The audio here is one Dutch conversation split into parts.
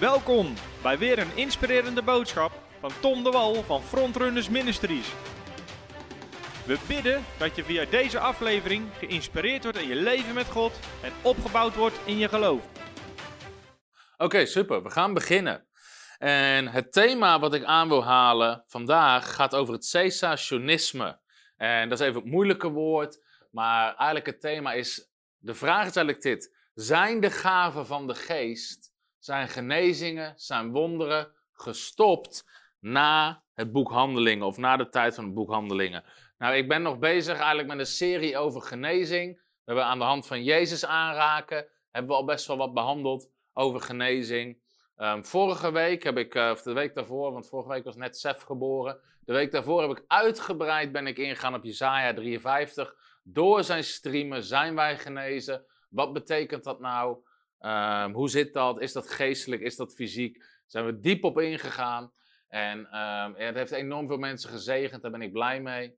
Welkom bij weer een inspirerende boodschap van Tom de Wal van Frontrunners Ministries. We bidden dat je via deze aflevering geïnspireerd wordt in je leven met God en opgebouwd wordt in je geloof. Oké, super. We gaan beginnen. En het thema wat ik aan wil halen vandaag gaat over het cessationisme. En dat is even het moeilijke woord, maar eigenlijk het thema is, de vraag is eigenlijk dit. Zijn de gaven van de geest, zijn genezingen, zijn wonderen gestopt na het boek Handelingen of na de tijd van het boek Handelingen? Nou, ik ben nog bezig eigenlijk met een serie over genezing. We hebben aan de hand van Jezus aanraken, hebben we al best wel wat behandeld over genezing. Ehm, vorige week heb ik, uh, of de week daarvoor, want vorige week was net Sef geboren. De week daarvoor heb ik uitgebreid ben ik ingegaan op Jesaja 53. Door zijn streamen zijn wij genezen. Wat betekent dat nou? Ehm, hoe zit dat? Is dat geestelijk? Is dat fysiek? Zijn we diep op ingegaan. En um, het heeft enorm veel mensen gezegend, daar ben ik blij mee.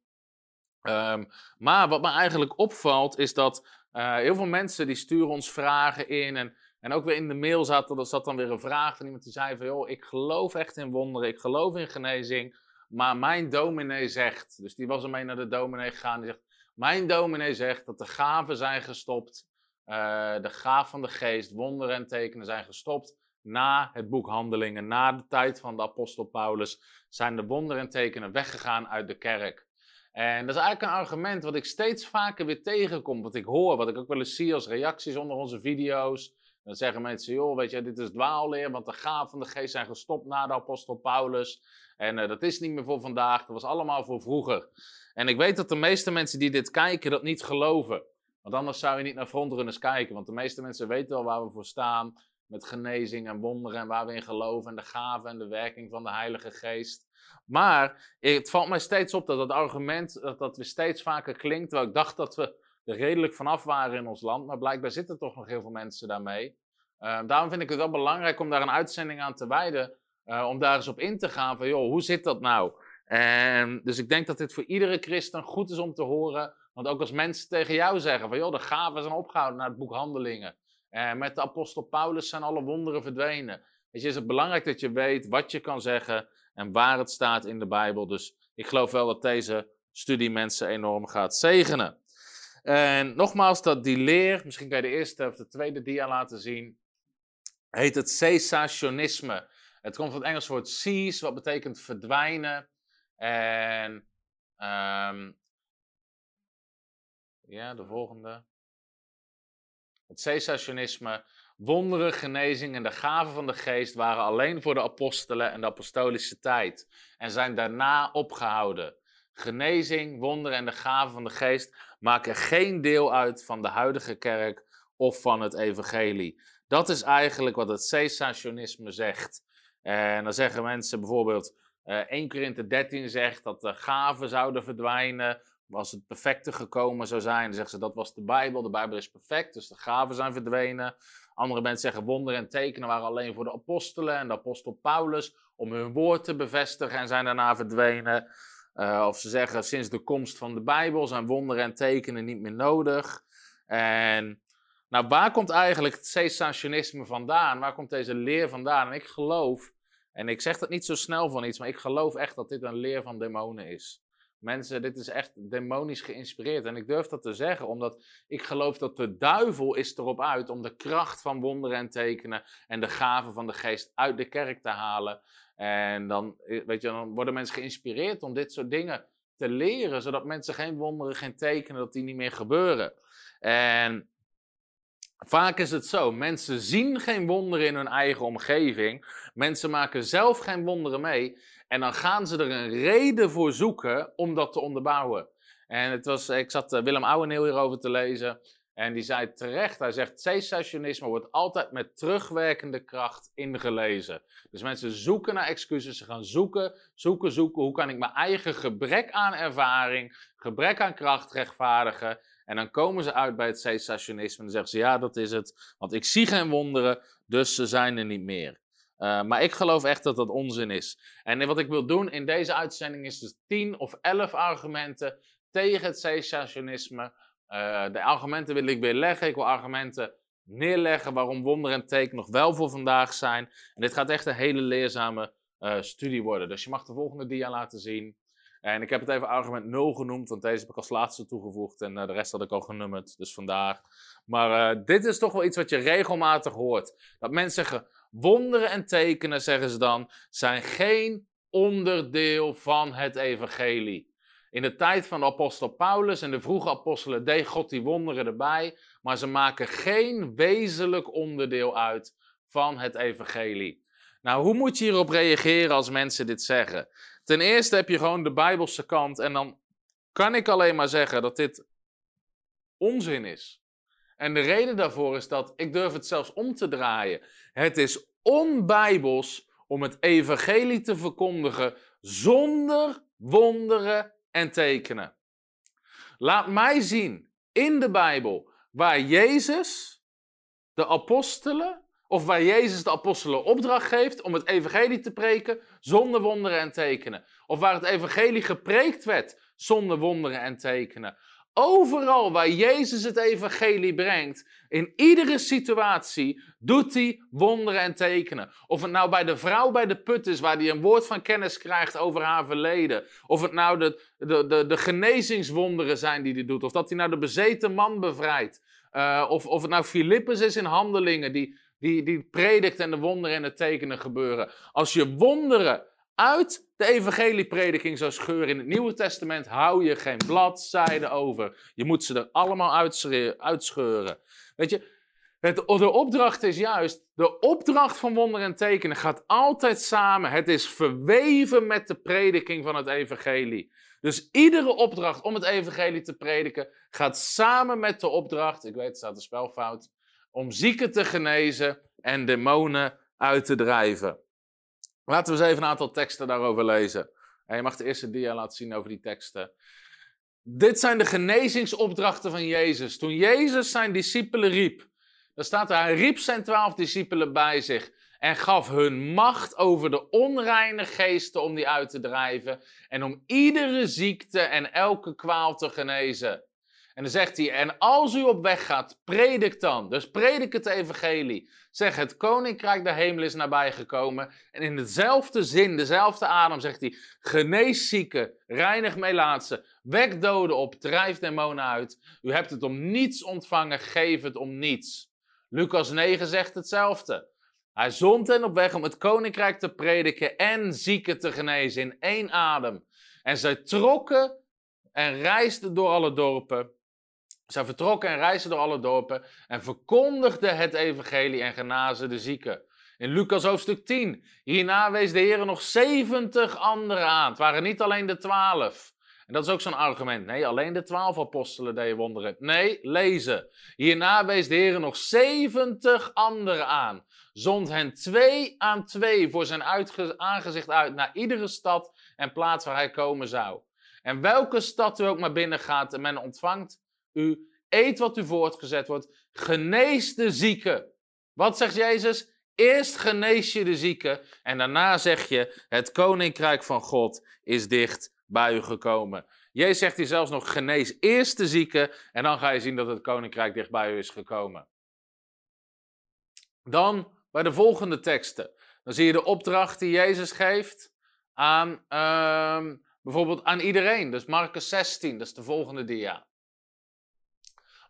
Um, maar wat me eigenlijk opvalt, is dat uh, heel veel mensen die sturen ons vragen in. En, en ook weer in de mail zat, er zat dan weer een vraag van iemand die zei van... joh, ik geloof echt in wonderen, ik geloof in genezing. Maar mijn dominee zegt, dus die was ermee naar de dominee gegaan, die zegt... Mijn dominee zegt dat de gaven zijn gestopt de gaaf van de geest, wonderen en tekenen zijn gestopt na het boek Handelingen, na de tijd van de apostel Paulus, zijn de wonderen en tekenen weggegaan uit de kerk. En dat is eigenlijk een argument wat ik steeds vaker weer tegenkom, wat ik hoor, wat ik ook wel eens zie als reacties onder onze video's. Dan zeggen mensen, joh, weet je, dit is dwaalleer, want de gaven van de geest zijn gestopt na de apostel Paulus. En uh, dat is niet meer voor vandaag, dat was allemaal voor vroeger. En ik weet dat de meeste mensen die dit kijken dat niet geloven. Want anders zou je niet naar frontrunners kijken. Want de meeste mensen weten wel waar we voor staan. Met genezing en wonderen en waar we in geloven. En de gaven en de werking van de Heilige Geest. Maar het valt mij steeds op dat dat argument dat, dat weer steeds vaker klinkt. Terwijl ik dacht dat we er redelijk vanaf waren in ons land. Maar blijkbaar zitten toch nog heel veel mensen daarmee. Uh, daarom vind ik het wel belangrijk om daar een uitzending aan te wijden. Uh, om daar eens op in te gaan van, joh, hoe zit dat nou? En, dus ik denk dat dit voor iedere christen goed is om te horen. Want ook als mensen tegen jou zeggen van joh, de gaven zijn opgehouden naar het boek Handelingen. En met de apostel Paulus zijn alle wonderen verdwenen. Weet je, is het belangrijk dat je weet wat je kan zeggen en waar het staat in de Bijbel. Dus ik geloof wel dat deze studie mensen enorm gaat zegenen. En nogmaals, dat die leer, misschien kan je de eerste of de tweede dia laten zien, heet het cessationisme. Het komt van het Engels woord cease, wat betekent verdwijnen. En um, ja, de volgende. Het cessationisme. Wonderen, genezing en de gaven van de geest waren alleen voor de apostelen en de apostolische tijd en zijn daarna opgehouden. Genezing, wonderen en de gaven van de geest maken geen deel uit van de huidige kerk of van het evangelie. Dat is eigenlijk wat het cessationisme zegt. En dan zeggen mensen bijvoorbeeld, uh, 1 Korinthe 13 zegt dat de gaven zouden verdwijnen, als het perfecte gekomen zou zijn, dan zeggen ze dat was de Bijbel. De Bijbel is perfect, dus de gaven zijn verdwenen. Andere mensen zeggen wonderen en tekenen waren alleen voor de apostelen en de apostel Paulus om hun woord te bevestigen en zijn daarna verdwenen. Uh, of ze zeggen sinds de komst van de Bijbel zijn wonderen en tekenen niet meer nodig. En nou, waar komt eigenlijk het cessationisme vandaan? Waar komt deze leer vandaan? En ik geloof, en ik zeg dat niet zo snel van iets, maar ik geloof echt dat dit een leer van demonen is. Mensen, dit is echt demonisch geïnspireerd. En ik durf dat te zeggen, omdat ik geloof dat de duivel is erop uit om de kracht van wonderen en tekenen en de gaven van de geest uit de kerk te halen. En dan, eh, weet je, dan worden mensen geïnspireerd om dit soort dingen te leren, zodat mensen geen wonderen, geen tekenen, dat die niet meer gebeuren. En Vaak is het zo, mensen zien geen wonderen in hun eigen omgeving. Mensen maken zelf geen wonderen mee. En dan gaan ze er een reden voor zoeken om dat te onderbouwen. En het was, ik zat uh, Willem Ouweneel hierover te lezen. En die zei terecht, hij zegt, cessationisme wordt altijd met terugwerkende kracht ingelezen. Dus mensen zoeken naar excuses, ze gaan zoeken, zoeken, zoeken. Hoe kan ik mijn eigen gebrek aan ervaring, gebrek aan kracht rechtvaardigen? En dan komen ze uit bij het cessationisme en dan zeggen ze, ja, dat is het. Want ik zie geen wonderen, dus ze zijn er niet meer. Uh, maar ik geloof echt dat dat onzin is. En wat ik wil doen in deze uitzending is dus 10 of 11 argumenten tegen het cessationisme. Uh, de argumenten wil ik weer leggen. Ik wil argumenten neerleggen waarom wonderen en teken nog wel voor vandaag zijn. En dit gaat echt een hele leerzame uh, studie worden. Dus je mag de volgende dia laten zien. En ik heb het even argument 0 genoemd, want deze heb ik als laatste toegevoegd en de rest had ik al genummerd, dus vandaar. Maar dit is toch wel iets wat je regelmatig hoort. Dat mensen zeggen, wonderen en tekenen, zeggen ze dan, zijn geen onderdeel van het evangelie. In de tijd van de apostel Paulus en de vroege apostelen deed God die wonderen erbij, maar ze maken geen wezenlijk onderdeel uit van het evangelie. Nou, hoe moet je hierop reageren als mensen dit zeggen? Ten eerste heb je gewoon de Bijbelse kant en dan kan ik alleen maar zeggen dat dit onzin is. En de reden daarvoor is dat ik durf het zelfs om te draaien. Het is onbijbels om het evangelie te verkondigen zonder wonderen en tekenen. Laat mij zien in de Bijbel waar Jezus de apostelen of waar Jezus de apostelen opdracht geeft om het evangelie te preken zonder wonderen en tekenen. Of waar het evangelie gepreekt werd zonder wonderen en tekenen. Overal waar Jezus het evangelie brengt, in iedere situatie, doet hij wonderen en tekenen. Of het nou bij de vrouw bij de put is, waar hij een woord van kennis krijgt over haar verleden. Of het nou de, de, de, de genezingswonderen zijn die hij doet. Of dat hij nou de bezeten man bevrijdt. Uh, of, of het nou Filippus is in handelingen, die, die, die predikt en de wonderen en de tekenen gebeuren. Als je wonderen uit de evangelieprediking zou scheuren in het Nieuwe Testament, hou je geen bladzijde over. Je moet ze er allemaal uitscheuren. Weet je, het, de opdracht is juist, de opdracht van wonderen en tekenen gaat altijd samen. Het is verweven met de prediking van het evangelie. Dus iedere opdracht om het evangelie te prediken gaat samen met de opdracht, ik weet het staat een spelfout, om zieken te genezen en demonen uit te drijven. Laten we eens even een aantal teksten daarover lezen. En je mag de eerste dia laten zien over die teksten. Dit zijn de genezingsopdrachten van Jezus. Toen Jezus zijn discipelen riep, dan staat er, hij riep zijn twaalf discipelen bij zich en gaf hun macht over de onreine geesten om die uit te drijven en om iedere ziekte en elke kwaal te genezen. En dan zegt hij, en als u op weg gaat, predik dan. Dus predik het evangelie. Zeg, het koninkrijk der hemel is nabijgekomen. En in dezelfde zin, dezelfde adem zegt hij, genees zieken, reinig melaatsen, wek doden op, drijf demonen uit. U hebt het om niets ontvangen, geef het om niets. Lucas 9 zegt hetzelfde. Hij zond hen op weg om het koninkrijk te prediken en zieken te genezen in één adem. En zij trokken en reisden door alle dorpen zij vertrokken en reisden door alle dorpen en verkondigden het evangelie en genazen de zieken. In Lucas hoofdstuk 10. Hierna wees de Heer nog 70 anderen aan. Het waren niet alleen de twaalf. En dat is ook zo'n argument. Nee, alleen de twaalf apostelen deden wonderen. Nee, lezen. Hierna wees de Heer nog 70 anderen aan. Zond hen twee aan twee voor zijn aangezicht uit naar iedere stad en plaats waar hij komen zou. En welke stad u ook maar binnen gaat en men ontvangt u eet wat u voortgezet wordt. Genees de zieken. Wat zegt Jezus? Eerst genees je de zieken en daarna zeg je: Het koninkrijk van God is dicht bij u gekomen. Jezus zegt hier zelfs nog: Genees eerst de zieken en dan ga je zien dat het koninkrijk dicht bij u is gekomen. Dan bij de volgende teksten. Dan zie je de opdracht die Jezus geeft aan uh, bijvoorbeeld aan iedereen. Dus Marcus 16, dat is de volgende dia.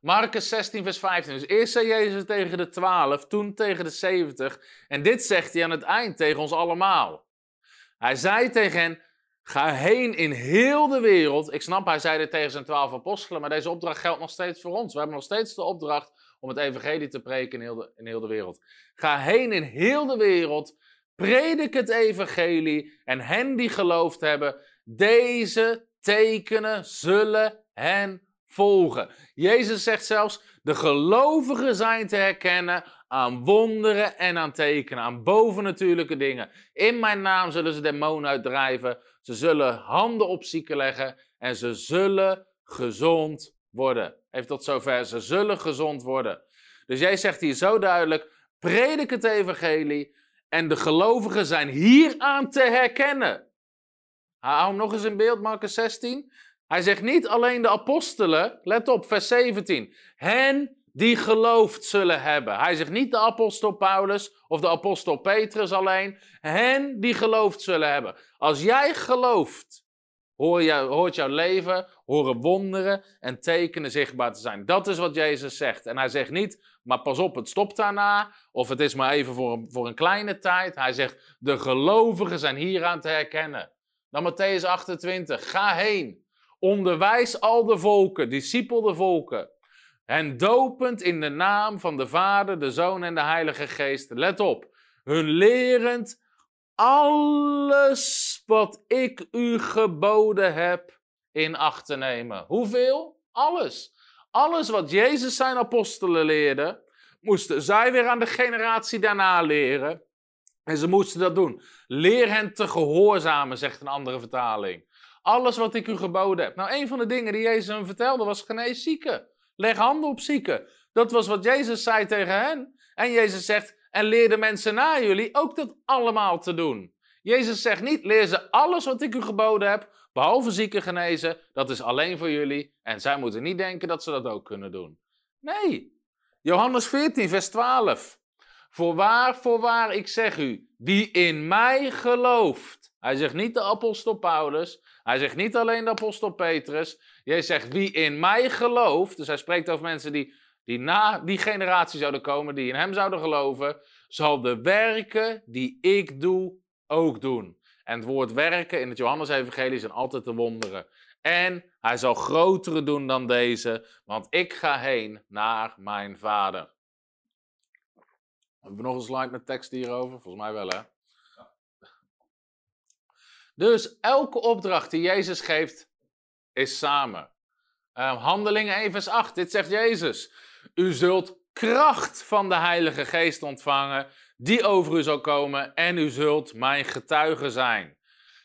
Marcus 16, vers 15. Dus eerst zei Jezus tegen de 12, toen tegen de 70. En dit zegt hij aan het eind tegen ons allemaal. Hij zei tegen hen: Ga heen in heel de wereld. Ik snap, hij zei dit tegen zijn 12 apostelen, maar deze opdracht geldt nog steeds voor ons. We hebben nog steeds de opdracht om het evangelie te preken in heel de, in heel de wereld. Ga heen in heel de wereld. Predik het evangelie en hen die geloofd hebben, deze tekenen zullen hen volgen. Jezus zegt zelfs, de gelovigen zijn te herkennen aan wonderen en aan tekenen, aan bovennatuurlijke dingen. In mijn naam zullen ze demonen uitdrijven, ze zullen handen op zieken leggen en ze zullen gezond worden. Even tot zover, ze zullen gezond worden. Dus jij zegt hier zo duidelijk, predik het evangelie en de gelovigen zijn hieraan te herkennen. Hou hem nog eens in beeld, Marcus 16. Hij zegt niet alleen de apostelen, let op, vers 17. Hen die geloofd zullen hebben. Hij zegt niet de apostel Paulus of de apostel Petrus alleen. Hen die geloofd zullen hebben. Als jij gelooft, hoor jou, hoort jouw leven, horen wonderen en tekenen zichtbaar te zijn. Dat is wat Jezus zegt. En hij zegt niet, maar pas op, het stopt daarna. Of het is maar even voor, voor een kleine tijd. Hij zegt, de gelovigen zijn hieraan te herkennen. Dan Matthäus 28, ga heen. Onderwijs al de volken, discipel de volken. En dopend in de naam van de Vader, de Zoon en de Heilige Geest. Let op, hun lerend alles wat ik u geboden heb in acht te nemen. Hoeveel? Alles. Alles wat Jezus zijn apostelen leerde, moesten zij weer aan de generatie daarna leren. En ze moesten dat doen. Leer hen te gehoorzamen, zegt een andere vertaling. Alles wat ik u geboden heb. Nou, een van de dingen die Jezus hem vertelde was genees zieken. Leg handen op zieken. Dat was wat Jezus zei tegen hen. En Jezus zegt, en leer de mensen na jullie ook dat allemaal te doen. Jezus zegt niet, leer ze alles wat ik u geboden heb, behalve zieken genezen. Dat is alleen voor jullie. En zij moeten niet denken dat ze dat ook kunnen doen. Nee. Johannes 14, vers 12. Voorwaar, voorwaar, ik zeg u, wie in mij gelooft. Hij zegt niet de apostel Paulus. Hij zegt niet alleen de apostel Petrus. Jezus zegt wie in mij gelooft. Dus hij spreekt over mensen die, die na die generatie zouden komen, die in hem zouden geloven. Zal de werken die ik doe ook doen. En het woord werken in het Johannes-evangelie zijn altijd de wonderen. En hij zal grotere doen dan deze, want ik ga heen naar mijn vader. Hebben we nog een slide met tekst hierover? Volgens mij wel, hè? Dus elke opdracht die Jezus geeft, is samen. Uh, Handelingen 1 vers 8, dit zegt Jezus. U zult kracht van de Heilige Geest ontvangen, die over u zal komen, en u zult mijn getuige zijn.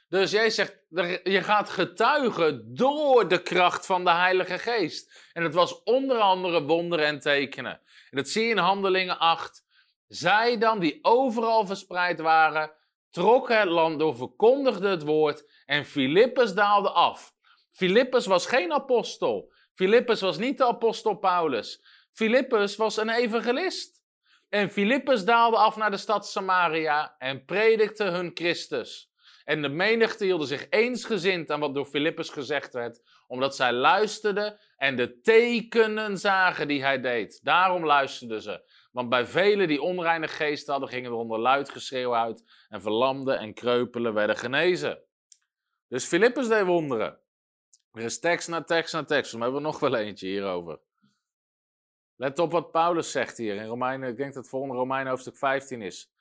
Dus Jezus zegt, je gaat getuigen door de kracht van de Heilige Geest. En het was onder andere wonderen en tekenen. En dat zie je in Handelingen 8. Zij dan, die overal verspreid waren, trokken het land door, verkondigden het woord en Filippus daalde af. Filippus was geen apostel. Filippus was niet de apostel Paulus. Filippus was een evangelist. En Filippus daalde af naar de stad Samaria en predikte hun Christus. En de menigte hielden zich eensgezind aan wat door Filippus gezegd werd, omdat zij luisterden en de tekenen zagen die hij deed. Daarom luisterden ze. Want bij velen die onreine geesten hadden, gingen er onder luid geschreeuw uit en verlamden en kreupelen werden genezen. Dus Filippus deed wonderen. Er is tekst na tekst na tekst. We hebben we nog wel eentje hierover. Let op wat Paulus zegt hier in Romeinen. Ik denk dat het volgende Romeinen hoofdstuk 15 is.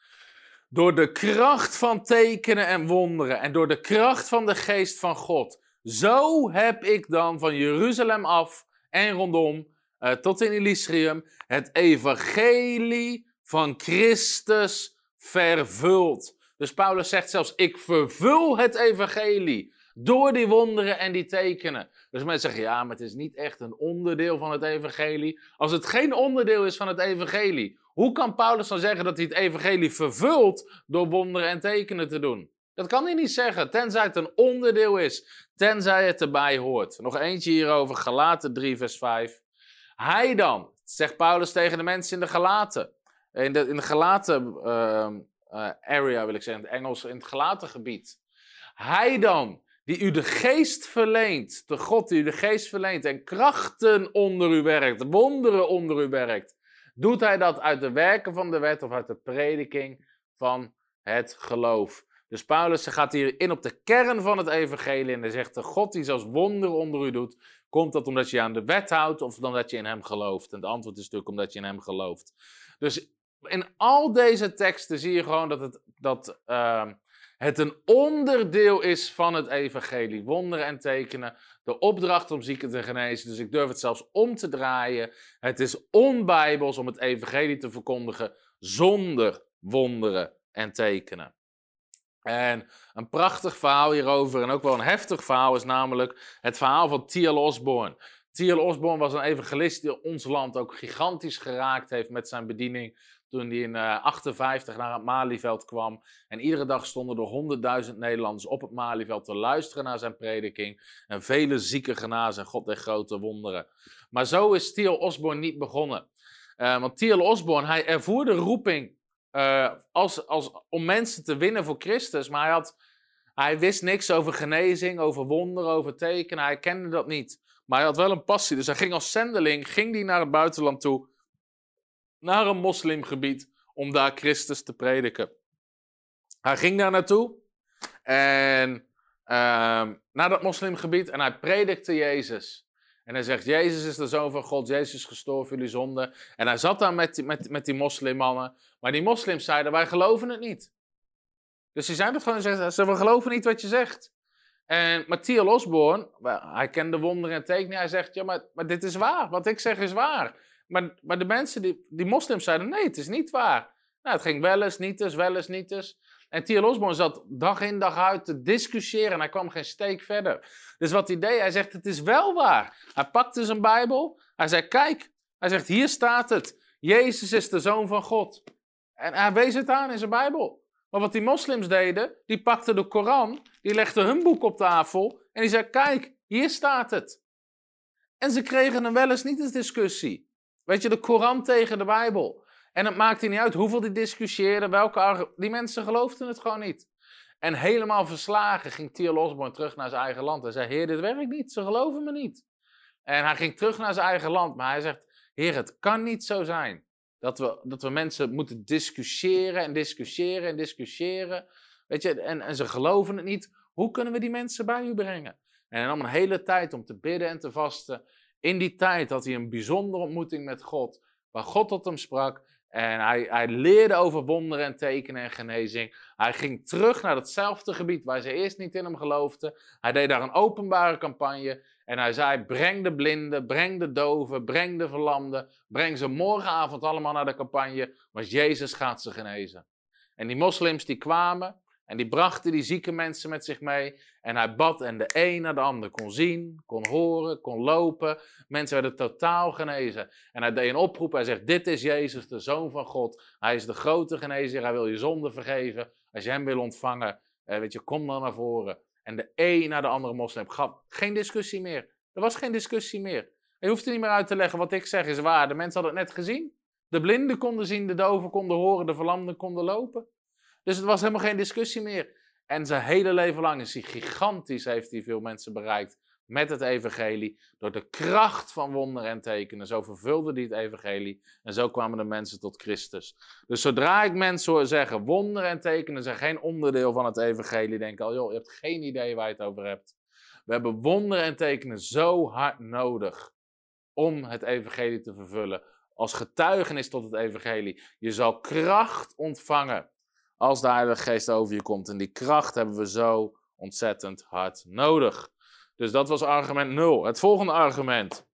Door de kracht van tekenen en wonderen en door de kracht van de geest van God. Zo heb ik dan van Jeruzalem af en rondom uh, tot in Elysium het evangelie van Christus vervuld. Dus Paulus zegt zelfs, ik vervul het evangelie door die wonderen en die tekenen. Dus mensen zeggen, ja, maar het is niet echt een onderdeel van het evangelie. Als het geen onderdeel is van het evangelie, hoe kan Paulus dan zeggen dat hij het evangelie vervult door wonderen en tekenen te doen? Dat kan hij niet zeggen, tenzij het een onderdeel is, tenzij het erbij hoort. Nog eentje hierover, Galaten 3, vers 5. Hij dan, zegt Paulus tegen de mensen in de Galaten, in de, in de Galaten uh, uh, area wil ik zeggen, in het Engels, in het Galaten gebied. Hij dan, die u de geest verleent, de God die u de geest verleent en krachten onder u werkt, wonderen onder u werkt, doet hij dat uit de werken van de wet of uit de prediking van het geloof. Dus Paulus gaat hier in op de kern van het evangelie en hij zegt, de God die zelfs wonderen onder u doet, komt dat omdat je aan de wet houdt of omdat je in hem gelooft? En het antwoord is natuurlijk omdat je in hem gelooft. Dus in al deze teksten zie je gewoon dat het, dat, uh, het een onderdeel is van het evangelie. Wonderen en tekenen, de opdracht om zieken te genezen. Dus ik durf het zelfs om te draaien. Het is onbijbels om het evangelie te verkondigen zonder wonderen en tekenen. En een prachtig verhaal hierover en ook wel een heftig verhaal is namelijk het verhaal van T.L. Osborne. T.L. Osborne was een evangelist die ons land ook gigantisch geraakt heeft met zijn bediening toen hij in 58 naar het Malieveld kwam. En iedere dag stonden er honderdduizend Nederlanders op het Malieveld te luisteren naar zijn prediking. En vele zieken genazen en God deed grote wonderen. Maar zo is Theo Osborne niet begonnen. Uh, want T.L. Osborne, hij ervoerde roeping uh, als, als, om mensen te winnen voor Christus. Maar hij, had, hij wist niks over genezing, over wonderen, over tekenen. Hij kende dat niet. Maar hij had wel een passie. Dus hij ging als zendeling ging die naar het buitenland toe. Naar een moslimgebied. Om daar Christus te prediken. Hij ging daar naartoe. En uh, naar dat moslimgebied. En hij predikte Jezus. En hij zegt, Jezus is de Zoon van God, Jezus is gestorven voor jullie zonde. En hij zat daar met die, met, met die moslimmannen. Maar die moslims zeiden, wij geloven het niet. Dus die zeiden gewoon, ze, we geloven niet wat je zegt. En Matthias Osborne, hij kende wonderen en tekenen. Hij zegt, ja, maar, maar dit is waar. Wat ik zeg is waar. Maar, maar de mensen, die, die moslims zeiden, nee, het is niet waar. Nou, het ging wel eens, niet eens, wel eens, niet eens. En T.L. Osborne zat dag in dag uit te discussiëren en hij kwam geen steek verder. Dus wat hij deed, hij zegt, het is wel waar. Hij pakte zijn Bijbel, hij zei, kijk, hij zegt, hier staat het. Jezus is de Zoon van God. En hij wees het aan in zijn Bijbel. Maar wat die moslims deden, die pakten de Koran, die legden hun boek op tafel en die zei, kijk, hier staat het. En ze kregen een wel eens niet eens discussie. Weet je, de Koran tegen de Bijbel. En het maakte niet uit hoeveel die discussieerden, welke die mensen geloofden het gewoon niet. En helemaal verslagen ging Thiel Osborne terug naar zijn eigen land. Hij zei, heer, dit werkt niet, ze geloven me niet. En hij ging terug naar zijn eigen land, maar hij zegt, heer, het kan niet zo zijn dat we, dat we mensen moeten discussiëren en discussiëren en discussiëren. Weet je, en, en ze geloven het niet. Hoe kunnen we die mensen bij u brengen? En hij nam een hele tijd om te bidden en te vasten. In die tijd had hij een bijzondere ontmoeting met God, waar God tot hem sprak. En hij, hij leerde over wonderen en tekenen en genezing. Hij ging terug naar hetzelfde gebied waar ze eerst niet in hem geloofden. Hij deed daar een openbare campagne. En hij zei: Breng de blinden, breng de doven, breng de verlamden. Breng ze morgenavond allemaal naar de campagne, want Jezus gaat ze genezen. En die moslims die kwamen en die brachten die zieke mensen met zich mee. En hij bad en de een naar de ander kon zien, kon horen, kon lopen. Mensen werden totaal genezen. En hij deed een oproep. Hij zegt, dit is Jezus, de Zoon van God. Hij is de grote genezer. Hij wil je zonde vergeven. Als je hem wil ontvangen, eh, weet je, kom dan naar voren. En de een naar de andere moslim gaf geen discussie meer. Er was geen discussie meer. Je hoeft er niet meer uit te leggen wat ik zeg is waar. De mensen hadden het net gezien. De blinden konden zien, de doven konden horen, de verlamden konden lopen. Dus het was helemaal geen discussie meer. En zijn hele leven lang is hij gigantisch, heeft hij veel mensen bereikt met het evangelie. Door de kracht van wonderen en tekenen. Zo vervulde hij het evangelie. En zo kwamen de mensen tot Christus. Dus zodra ik mensen hoor zeggen, wonderen en tekenen zijn geen onderdeel van het evangelie. Denk al, joh, je hebt geen idee waar je het over hebt. We hebben wonderen en tekenen zo hard nodig om het evangelie te vervullen. Als getuigenis tot het evangelie. Je zal kracht ontvangen als de Heilige Geest over je komt. En die kracht hebben we zo ontzettend hard nodig. Dus dat was argument 0. Het volgende argument.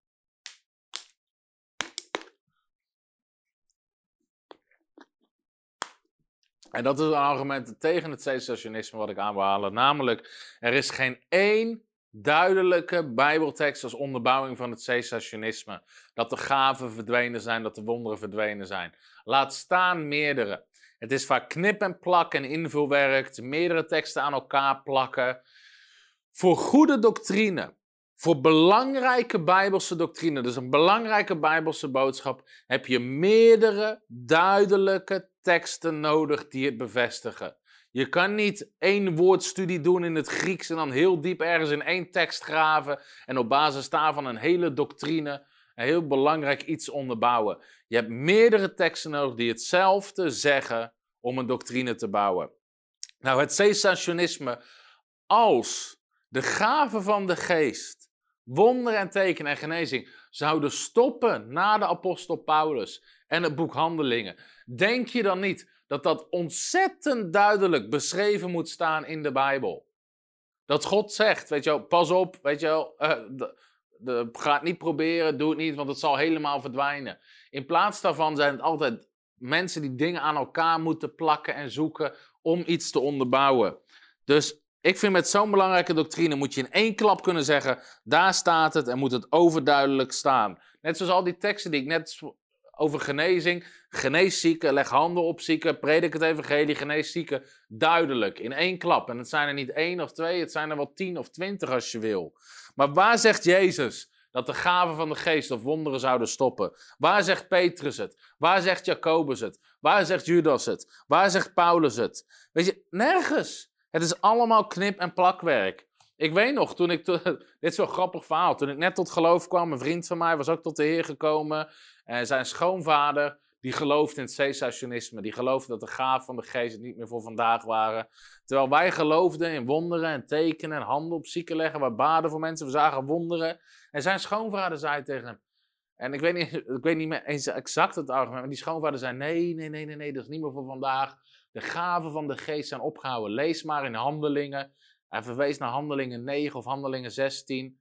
En dat is een argument tegen het cessationisme wat ik aan wil halen. Namelijk, er is geen één duidelijke bijbeltekst als onderbouwing van het cessationisme. Dat de gaven verdwenen zijn, dat de wonderen verdwenen zijn. Laat staan meerdere. Het is vaak knip en plak en invulwerk, meerdere teksten aan elkaar plakken. Voor goede doctrine, voor belangrijke bijbelse doctrine, dus een belangrijke bijbelse boodschap, heb je meerdere duidelijke teksten nodig die het bevestigen. Je kan niet één woordstudie doen in het Grieks en dan heel diep ergens in één tekst graven en op basis daarvan een hele doctrine, een heel belangrijk iets onderbouwen. Je hebt meerdere teksten nodig die hetzelfde zeggen om een doctrine te bouwen. Nou, het cessationisme als de gaven van de geest, wonderen en tekenen en genezing zouden stoppen na de apostel Paulus en het boek Handelingen. Denk je dan niet dat dat ontzettend duidelijk beschreven moet staan in de Bijbel? Dat God zegt, weet je wel, pas op, weet je wel, uh, de, ga het niet proberen, doe het niet, want het zal helemaal verdwijnen. In plaats daarvan zijn het altijd mensen die dingen aan elkaar moeten plakken en zoeken om iets te onderbouwen. Dus ik vind met zo'n belangrijke doctrine moet je in één klap kunnen zeggen, daar staat het en moet het overduidelijk staan. Net zoals al die teksten die ik net over genezing, genees zieken, leg handen op zieken, predik het evangelie, genees zieken, duidelijk, in één klap. En het zijn er niet één of twee, het zijn er wel tien of twintig als je wil. Maar waar zegt Jezus, dat de gaven van de geest of wonderen zouden stoppen? Waar zegt Petrus het? Waar zegt Jacobus het? Waar zegt Judas het? Waar zegt Paulus het? Weet je, nergens. Het is allemaal knip- en plakwerk. Ik weet nog, toen ik. dit is zo'n grappig verhaal. Toen ik net tot geloof kwam, een vriend van mij was ook tot de Heer gekomen. En zijn schoonvader, die geloofde in het cessationisme. Die geloofde dat de gaven van de geest niet meer voor vandaag waren. Terwijl wij geloofden in wonderen en tekenen en handen op zieken leggen. We baden voor mensen, we zagen wonderen. En zijn schoonvader zei tegen hem. En ik weet niet, ik weet niet meer eens exact het argument, maar die schoonvader zei: nee, nee, nee, nee, nee, dat is niet meer voor vandaag. De gaven van de geest zijn opgehouden. Lees maar in handelingen. Hij verwees naar handelingen 9 of handelingen 16.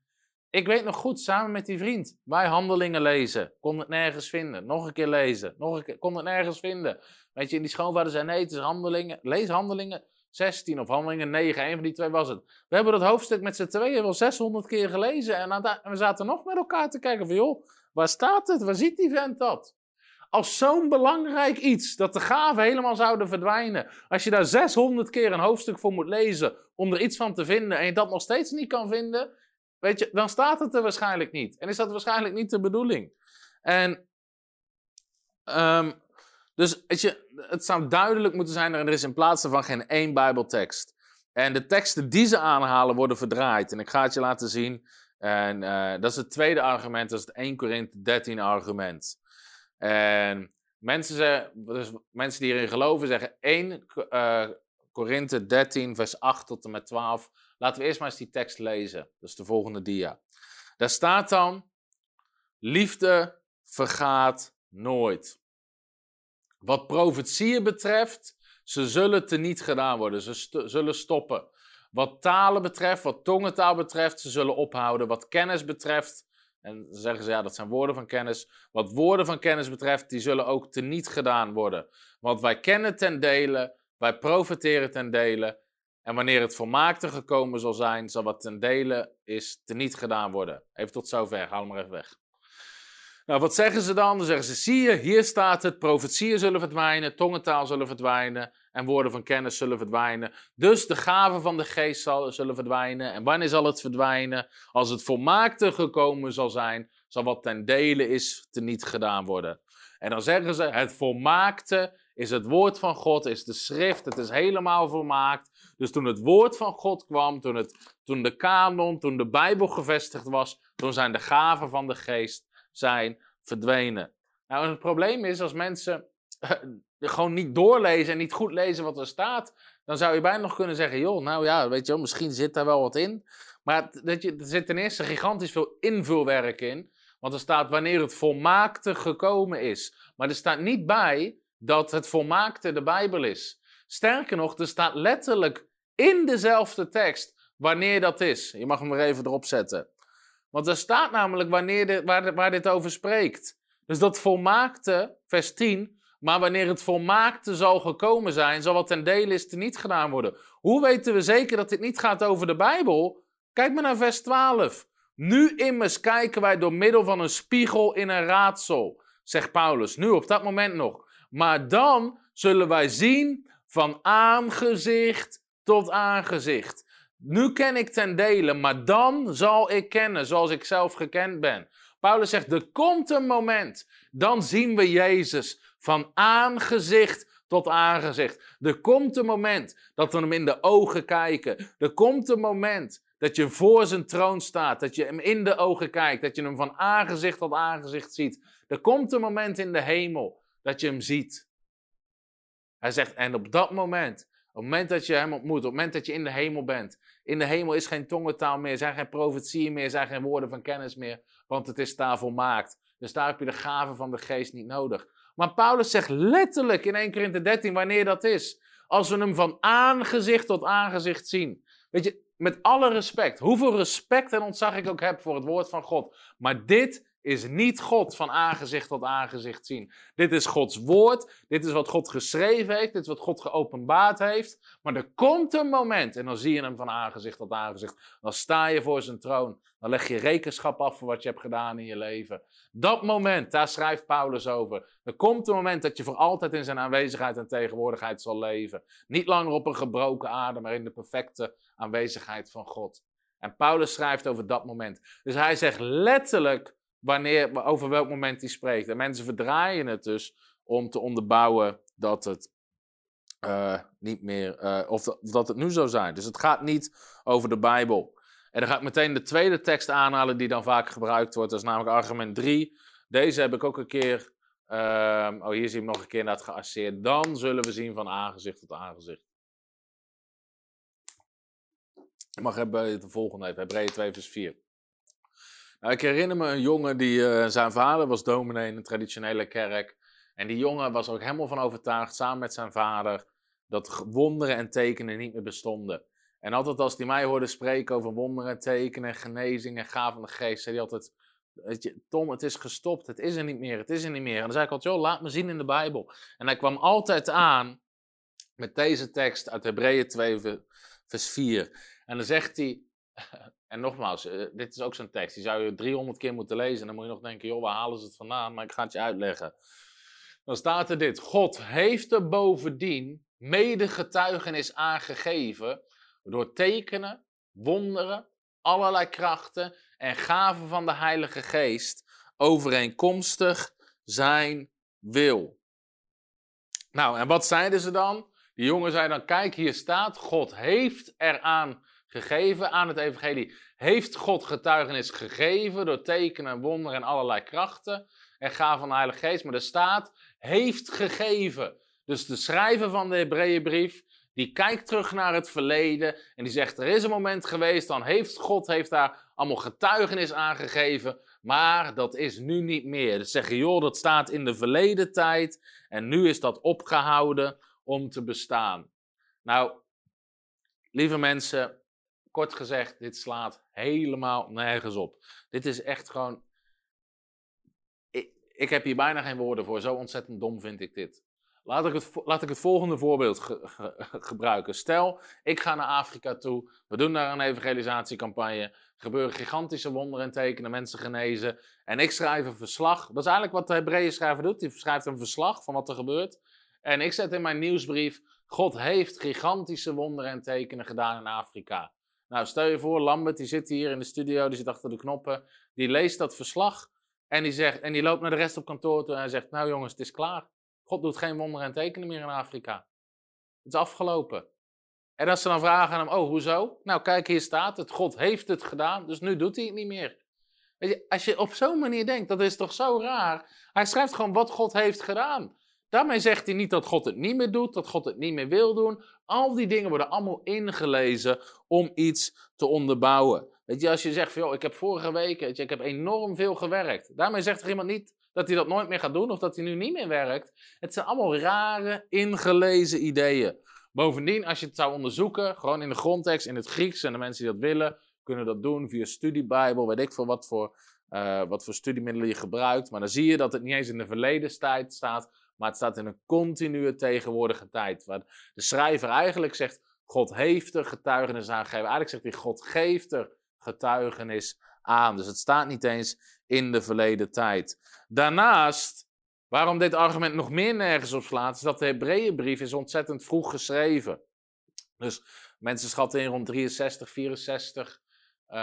Ik weet nog goed, samen met die vriend, wij handelingen lezen. Kon het nergens vinden. Nog een keer lezen. Nog een keer, kon het nergens vinden. Weet je, en die schoonvader zei, nee, het is handelingen. Lees handelingen 16 of handelingen 9. Een van die twee was het. We hebben dat hoofdstuk met z'n tweeën wel 600 keer gelezen. En we zaten nog met elkaar te kijken van, joh, waar staat het? Waar ziet die vent dat? Als zo'n belangrijk iets, dat de gaven helemaal zouden verdwijnen. Als je daar 600 keer een hoofdstuk voor moet lezen om er iets van te vinden en je dat nog steeds niet kan vinden, weet je, dan staat het er waarschijnlijk niet. En is dat waarschijnlijk niet de bedoeling. En, um, dus weet je, het zou duidelijk moeten zijn, er is in plaats van geen één Bijbeltekst. En de teksten die ze aanhalen worden verdraaid. En ik ga het je laten zien. En uh, dat is het tweede argument, dat is het 1 Korinthe 13 argument. En mensen, dus mensen die erin geloven zeggen 1 uh, eh, Korinthe 13, vers 8 tot en met 12. Laten we eerst maar eens die tekst lezen. Dat is de volgende dia. Daar staat dan: Liefde vergaat nooit. Wat profetieën betreft, ze zullen teniet gedaan worden. Ze zullen stoppen. Wat talen betreft, wat tongentaal betreft, ze zullen ophouden. Wat kennis betreft, en dan zeggen ze, ja, dat zijn woorden van kennis. Wat woorden van kennis betreft, die zullen ook teniet gedaan worden. Want wij kennen ten dele, wij profiteren ten dele. En wanneer het volmaakte gekomen zal zijn, zal wat ten dele is teniet gedaan worden. Even tot zover, haal hem maar even weg. Nou, wat zeggen ze dan? Dan zeggen ze, zie je, hier staat het, profetieën zullen verdwijnen, tongentaal zullen verdwijnen en woorden van kennis zullen verdwijnen. Dus de gaven van de geest zal, zullen verdwijnen. En wanneer zal het verdwijnen? Als het volmaakte gekomen zal zijn, zal wat ten dele is teniet gedaan worden. En dan zeggen ze, het volmaakte is het woord van God, is de schrift, het is helemaal volmaakt. Dus toen het woord van God kwam, toen, het, toen de kanon, toen de Bijbel gevestigd was, toen zijn de gaven van de geest zijn verdwenen. Nou, het probleem is als mensen gewoon niet doorlezen en niet goed lezen wat er staat, dan zou je bijna nog kunnen zeggen, joh, nou ja, weet je wel, misschien zit daar wel wat in. Maar dat je, er zit ten eerste gigantisch veel invulwerk in, want er staat wanneer het volmaakte gekomen is. Maar er staat niet bij dat het volmaakte de Bijbel is. Sterker nog, er staat letterlijk in dezelfde tekst wanneer dat is. Je mag hem er even erop zetten. Want er staat namelijk wanneer dit, waar, waar dit over spreekt. Dus dat volmaakte, vers 10, maar wanneer het volmaakte zal gekomen zijn, zal wat ten dele is niet gedaan worden. Hoe weten we zeker dat dit niet gaat over de Bijbel? Kijk maar naar vers 12. Nu immers kijken wij door middel van een spiegel in een raadsel, zegt Paulus. Nu op dat moment nog. Maar dan zullen wij zien van aangezicht tot aangezicht. Nu ken ik ten dele, maar dan zal ik kennen zoals ik zelf gekend ben. Paulus zegt, er komt een moment, dan zien we Jezus van aangezicht tot aangezicht. Er komt een moment dat we hem in de ogen kijken. Er komt een moment dat je voor zijn troon staat, dat je hem in de ogen kijkt, dat je hem van aangezicht tot aangezicht ziet. Er komt een moment in de hemel dat je hem ziet. Hij zegt, en op dat moment, op het moment dat je hem ontmoet, op het moment dat je in de hemel bent, in de hemel is geen tongentaal meer, zijn geen profetieën meer, zijn geen woorden van kennis meer, want het is daar volmaakt. Dus daar heb je de gaven van de geest niet nodig. Maar Paulus zegt letterlijk in 1 Korinthe 13 wanneer dat is. Als we hem van aangezicht tot aangezicht zien. Weet je, met alle respect, hoeveel respect en ontzag ik ook heb voor het woord van God. Maar dit is niet God van aangezicht tot aangezicht zien. Dit is Gods woord. Dit is wat God geschreven heeft. Dit is wat God geopenbaard heeft. Maar er komt een moment en dan zie je hem van aangezicht tot aangezicht. Dan sta je voor zijn troon. Dan leg je rekenschap af voor wat je hebt gedaan in je leven. Dat moment, daar schrijft Paulus over. Er komt een moment dat je voor altijd in zijn aanwezigheid en tegenwoordigheid zal leven. Niet langer op een gebroken aarde, maar in de perfecte aanwezigheid van God. En Paulus schrijft over dat moment. Dus hij zegt letterlijk wanneer, over welk moment hij spreekt. En mensen verdraaien het dus om te onderbouwen dat het uh, niet meer, uh, of, dat, dat het nu zou zijn. Dus het gaat niet over de Bijbel. En dan ga ik meteen de tweede tekst aanhalen die dan vaak gebruikt wordt. Dat is namelijk argument 3. Deze heb ik ook een keer, uh, oh hier zie ik nog een keer het geasseerd. Dan zullen we zien van aangezicht tot aangezicht. Ik mag hebben de volgende even, Hebreeën 2 vers 4. Nou, ik herinner me een jongen die, uh, zijn vader was dominee in een traditionele kerk. En die jongen was ook helemaal van overtuigd, samen met zijn vader, dat wonderen en tekenen niet meer bestonden. En altijd als hij mij hoorde spreken over wonderen, tekenen, genezing en gaven van de geest, zei hij altijd, Tom, het is gestopt, het is er niet meer, het is er niet meer. En dan zei ik altijd, joh, laat me zien in de Bijbel. En hij kwam altijd aan met deze tekst uit Hebreeën 2, vers 4. En dan zegt hij, en nogmaals, eh, dit is ook zo'n tekst, die zou je 300 keer moeten lezen. En dan moet je nog denken, joh, waar halen ze het vandaan? Maar ik ga het je uitleggen. Dan staat er dit, God heeft er bovendien mede getuigenis aangegeven door tekenen, wonderen, allerlei krachten en gaven van de Heilige Geest overeenkomstig zijn wil. Nou, en wat zeiden ze dan? Die jongen zei dan, kijk, hier staat, God heeft eraan gegeven, aan het evangelie, heeft God getuigenis gegeven door tekenen, wonderen en allerlei krachten en gaven van de Heilige Geest. Maar er staat, heeft gegeven. Dus de schrijver van de Hebreeënbrief, die kijkt terug naar het verleden en die zegt, er is een moment geweest, dan heeft God heeft daar allemaal getuigenis aangegeven, maar dat is nu niet meer. Dus zeggen, joh, dat staat in de verleden tijd en nu is dat opgehouden om te bestaan. Nou, lieve mensen, kort gezegd, dit slaat helemaal nergens op. Dit is echt gewoon. Ik, heb hier bijna geen woorden voor. Zo ontzettend dom vind ik dit. Laat ik het, laat ik het volgende voorbeeld gebruiken. Stel, ik ga naar Afrika toe. We doen daar een evangelisatiecampagne. Er gebeuren gigantische wonderen en tekenen, mensen genezen. En ik schrijf een verslag. Dat is eigenlijk wat de Hebreeën schrijver doet. Die schrijft een verslag van wat er gebeurt. En ik zet in mijn nieuwsbrief: God heeft gigantische wonderen en tekenen gedaan in Afrika. Nou, stel je voor, Lambert, die zit hier in de studio, die zit achter de knoppen. Die leest dat verslag en die, zegt, en die loopt naar de rest op kantoor toe en hij zegt: Nou jongens, het is klaar. God doet geen wonderen en tekenen meer in Afrika. Het is afgelopen. En als ze dan vragen aan hem: Oh, hoezo? Nou, kijk, hier staat het. God heeft het gedaan, dus nu doet hij het niet meer. Weet je, als je op zo'n manier denkt, dat is toch zo raar? Hij schrijft gewoon wat God heeft gedaan. Daarmee zegt hij niet dat God het niet meer doet, dat God het niet meer wil doen. Al die dingen worden allemaal ingelezen om iets te onderbouwen. Weet je, als je zegt, van, joh, ik heb vorige week, weet je, ik heb enorm veel gewerkt. Daarmee zegt er iemand niet dat hij dat nooit meer gaat doen of dat hij nu niet meer werkt. Het zijn allemaal rare, ingelezen ideeën. Bovendien, als je het zou onderzoeken, gewoon in de grondtekst, in het Grieks, en de mensen die dat willen, kunnen dat doen via studiebijbel, weet ik veel wat voor, uh, wat voor studiemiddelen je gebruikt. Maar dan zie je dat het niet eens in de verleden tijd staat, maar het staat in een continue tegenwoordige tijd. Waar de schrijver eigenlijk zegt, God heeft er getuigenis aan gegeven. Eigenlijk zegt hij, God geeft er getuigenis aan. Dus het staat niet eens in de verleden tijd. Daarnaast, waarom dit argument nog meer nergens op slaat, is dat de Hebreeënbrief is ontzettend vroeg geschreven. Dus mensen schatten in rond 63, 64 uh,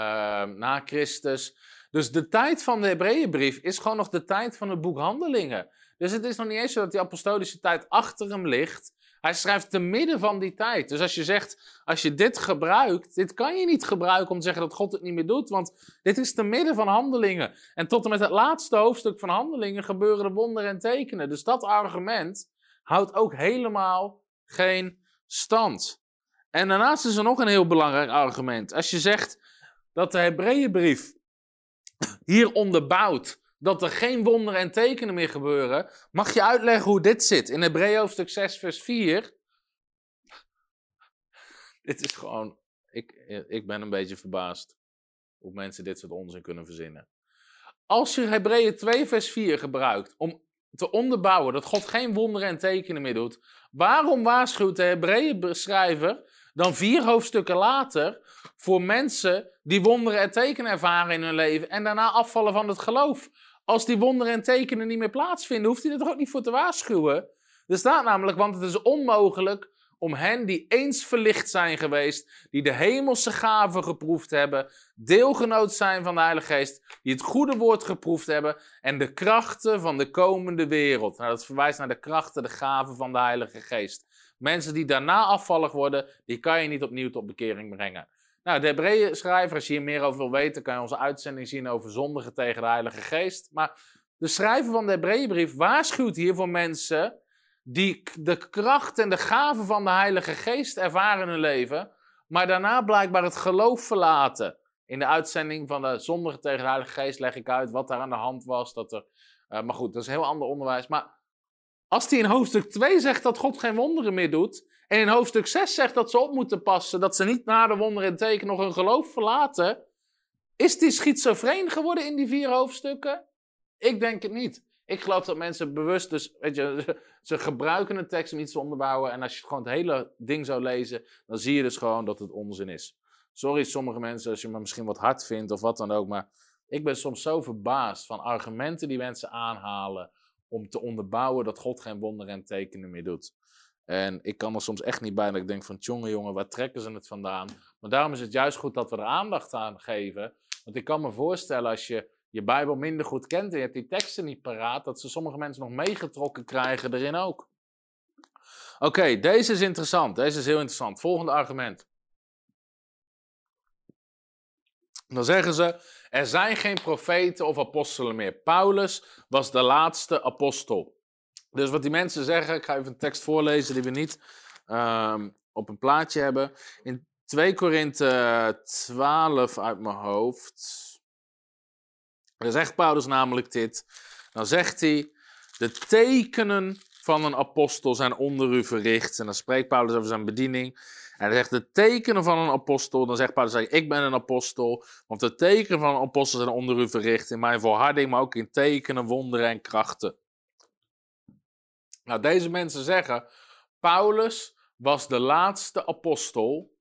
na Christus. Dus de tijd van de Hebreeënbrief is gewoon nog de tijd van het boek Handelingen. Dus het is nog niet eens zo dat die apostolische tijd achter hem ligt. Hij schrijft te midden van die tijd. Dus als je zegt, als je dit gebruikt, dit kan je niet gebruiken om te zeggen dat God het niet meer doet, want dit is te midden van handelingen. En tot en met het laatste hoofdstuk van handelingen gebeuren er wonderen en tekenen. Dus dat argument houdt ook helemaal geen stand. En daarnaast is er nog een heel belangrijk argument. Als je zegt dat de Hebreeënbrief hier onderbouwt dat er geen wonderen en tekenen meer gebeuren, mag je uitleggen hoe dit zit. In Hebreeën hoofdstuk 6, vers 4. dit is gewoon. Ik, ik ben een beetje verbaasd hoe mensen dit soort onzin kunnen verzinnen. Als je Hebreeën 2, vers 4 gebruikt om te onderbouwen dat God geen wonderen en tekenen meer doet, waarom waarschuwt de Hebreeën schrijver dan vier hoofdstukken later voor mensen die wonderen en tekenen ervaren in hun leven en daarna afvallen van het geloof? Als die wonderen en tekenen niet meer plaatsvinden, hoeft hij er toch ook niet voor te waarschuwen? Er staat namelijk, want het is onmogelijk om hen die eens verlicht zijn geweest, die de hemelse gaven geproefd hebben, deelgenoot zijn van de Heilige Geest, die het goede woord geproefd hebben en de krachten van de komende wereld. Nou, dat verwijst naar de krachten, de gaven van de Heilige Geest. Mensen die daarna afvallig worden, die kan je niet opnieuw tot bekering brengen. Nou, de Hebreeën schrijver, als je hier meer over wil weten, kan je onze uitzending zien over zondigen tegen de Heilige Geest. Maar de schrijver van de Hebreeënbrief waarschuwt hier voor mensen die de kracht en de gaven van de Heilige Geest ervaren in hun leven, maar daarna blijkbaar het geloof verlaten. In de uitzending van de zondigen tegen de Heilige Geest leg ik uit wat daar aan de hand was. Dat er, uh, maar goed, dat is een heel ander onderwijs. Maar als hij in hoofdstuk 2 zegt dat God geen wonderen meer doet, en in hoofdstuk 6 zegt dat ze op moeten passen, dat ze niet na de wonderen en teken nog hun geloof verlaten, is die schizofreen geworden in die vier hoofdstukken? Ik denk het niet. Ik geloof dat mensen bewust, dus weet je, ze gebruiken een tekst om iets te onderbouwen. En als je gewoon het hele ding zou lezen, dan zie je dus gewoon dat het onzin is. Sorry, sommige mensen, als je me misschien wat hard vindt of wat dan ook, maar ik ben soms zo verbaasd van argumenten die mensen aanhalen om te onderbouwen dat God geen wonderen en tekenen meer doet. En ik kan er soms echt niet bij dat ik denk van, jongen, jongen, waar trekken ze het vandaan? Maar daarom is het juist goed dat we er aandacht aan geven. Want ik kan me voorstellen als je je Bijbel minder goed kent en je hebt die teksten niet paraat, dat ze sommige mensen nog meegetrokken krijgen erin ook. Oké, deze is interessant. Deze is heel interessant. Volgende argument. Dan zeggen ze, er zijn geen profeten of apostelen meer. Paulus was de laatste apostel. Dus wat die mensen zeggen, ik ga even een tekst voorlezen die we niet um, op een plaatje hebben. In 2 Korinthe 12 uit mijn hoofd. Dan zegt Paulus namelijk dit. Dan zegt hij, de tekenen van een apostel zijn onder u verricht. En dan spreekt Paulus over zijn bediening. En hij zegt de tekenen van een apostel. Dan zegt Paulus, ik ben een apostel. Want de tekenen van een apostel zijn onder u verricht. In mijn volharding, maar ook in tekenen, wonderen en krachten. Nou, deze mensen zeggen, Paulus was de laatste apostel.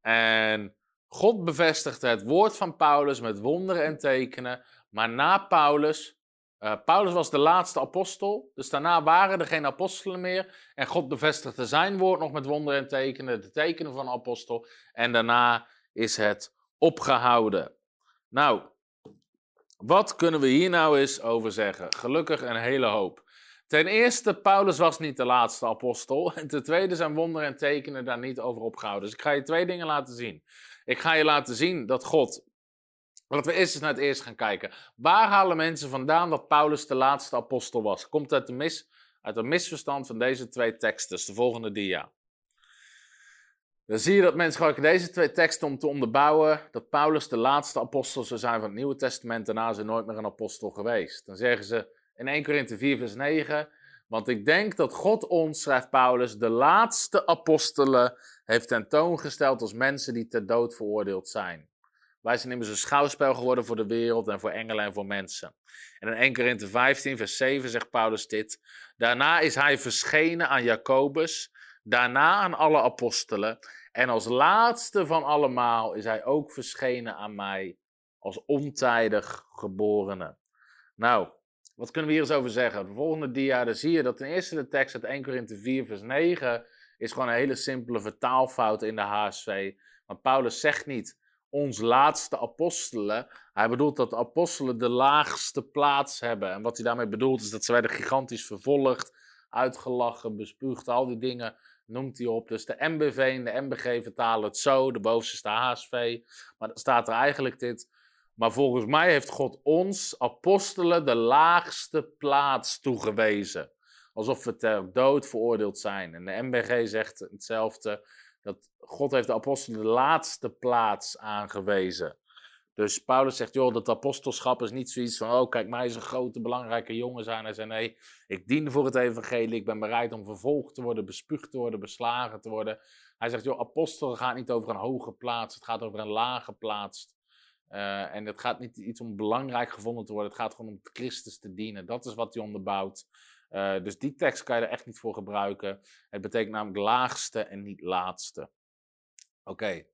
En God bevestigde het woord van Paulus met wonderen en tekenen. Maar na Paulus, uh, Paulus was de laatste apostel, dus daarna waren er geen apostelen meer. En God bevestigde zijn woord nog met wonderen en tekenen, de tekenen van apostel. En daarna is het opgehouden. Nou, wat kunnen we hier nou eens over zeggen? Gelukkig een hele hoop. Ten eerste, Paulus was niet de laatste apostel. En ten tweede zijn wonderen en tekenen daar niet over opgehouden. Dus ik ga je twee dingen laten zien. Ik ga je laten zien dat God Laten we eerst eens naar het eerst gaan kijken. Waar halen mensen vandaan dat Paulus de laatste apostel was? Komt uit, de mis, uit een misverstand van deze twee teksten. De volgende dia. Dan zie je dat mensen gebruiken deze twee teksten om te onderbouwen dat Paulus de laatste apostel zou zijn van het Nieuwe Testament. Daarna is hij nooit meer een apostel geweest. Dan zeggen ze in 1 Korinthe 4 vers 9... Want ik denk dat God ons, schrijft Paulus, de laatste apostelen heeft tentoongesteld als mensen die ter dood veroordeeld zijn. Wij zijn immers een schouwspel geworden voor de wereld en voor engelen en voor mensen. En in 1 Korinthe 15, vers 7 zegt Paulus dit. Daarna is hij verschenen aan Jacobus, daarna aan alle apostelen. En als laatste van allemaal is hij ook verschenen aan mij als ontijdig geborene. Nou, wat kunnen we hier eens over zeggen? De volgende dia, dan zie je dat ten eerste de tekst uit 1 Korinthe 4, vers 9 is gewoon een hele simpele vertaalfout in de HSV. Want Paulus zegt niet ons laatste apostelen. Hij bedoelt dat de apostelen de laagste plaats hebben. En wat hij daarmee bedoelt is dat ze werden gigantisch vervolgd, uitgelachen, bespuugd, al die dingen noemt hij op. Dus de MBV en de MBG vertalen het zo, de bovenste is de HSV. Maar dan staat er eigenlijk dit. Maar volgens mij heeft God ons, apostelen, de laagste plaats toegewezen. Alsof we ter dood veroordeeld zijn. En de MBG zegt hetzelfde dat God heeft de apostelen de laatste plaats aangewezen. Dus Paulus zegt, joh, dat apostelschap is niet zoiets van, oh kijk, mij is een grote, belangrijke jongen zijn. Hij zei, nee, ik dien voor het evangelie, ik ben bereid om vervolgd te worden, bespuugd te worden, beslagen te worden. Hij zegt, joh, apostel gaat niet over een hoge plaats, het gaat over een lage plaats. Uh, en het gaat niet iets om belangrijk gevonden te worden, het gaat gewoon om Christus te dienen. Dat is wat hij onderbouwt. Uh, dus die tekst kan je er echt niet voor gebruiken. Het betekent namelijk laagste en niet laatste. Oké,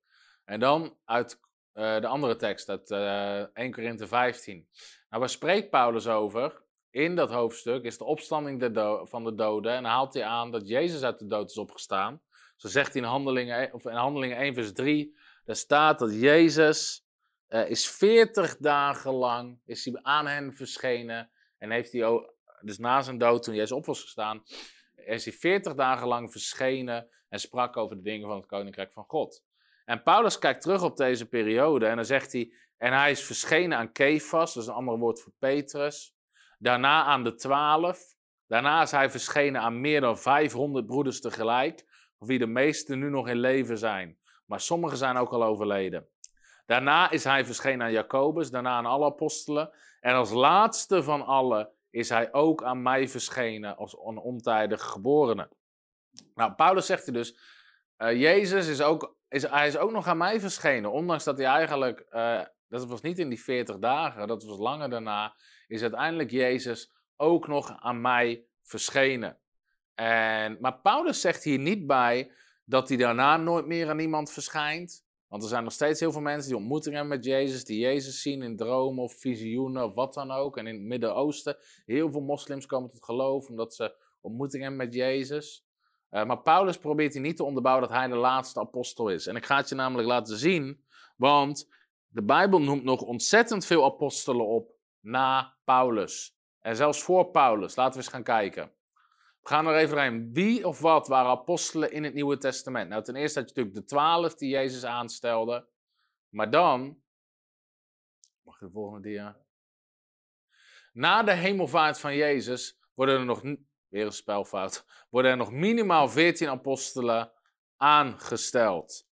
en dan uit uh, de andere tekst, uit uh, 1 Korinthe 15. Nou, waar spreekt Paulus over? In dat hoofdstuk is de opstanding van de doden. En dan haalt hij aan dat Jezus uit de dood is opgestaan. Zo zegt hij in Handelingen, of in Handelingen 1 vers 3, daar staat dat Jezus uh, is 40 dagen lang is hij aan hen verschenen en heeft hij ook, dus na zijn dood toen Jezus op was gestaan, is hij 40 dagen lang verschenen en sprak over de dingen van het koninkrijk van God. En Paulus kijkt terug op deze periode en dan zegt hij, en hij is verschenen aan Kefas, dat is een ander woord voor Petrus. Daarna aan de twaalf. Daarna is hij verschenen aan meer dan 500 broeders tegelijk, van wie de meesten nu nog in leven zijn. Maar sommigen zijn ook al overleden. Daarna is hij verschenen aan Jacobus, daarna aan alle apostelen. En als laatste van allen is hij ook aan mij verschenen als een ontijdige geborene. Nou, Paulus zegt er dus, uh, Jezus is ook, is, hij is ook nog aan mij verschenen, ondanks dat hij eigenlijk, uh, dat was niet in die 40 dagen, dat was langer daarna, is uiteindelijk Jezus ook nog aan mij verschenen. En, maar Paulus zegt hier niet bij dat hij daarna nooit meer aan iemand verschijnt. Want er zijn nog steeds heel veel mensen die ontmoeting hebben met Jezus, die Jezus zien in dromen of visioenen of wat dan ook. En in het Midden-Oosten, heel veel moslims komen tot geloof omdat ze ontmoeting hebben met Jezus. Uh, maar Paulus probeert hier niet te onderbouwen dat hij de laatste apostel is. En ik ga het je namelijk laten zien, want de Bijbel noemt nog ontzettend veel apostelen op na Paulus. En zelfs voor Paulus. Laten we eens gaan kijken. We gaan er even heen. Wie of wat waren apostelen in het Nieuwe Testament? Nou, ten eerste had je natuurlijk de twaalf die Jezus aanstelde. Maar dan. Mag je de volgende dia? Na de hemelvaart van Jezus worden er nog. Weer een spelfout. Worden er nog minimaal veertien apostelen aangesteld.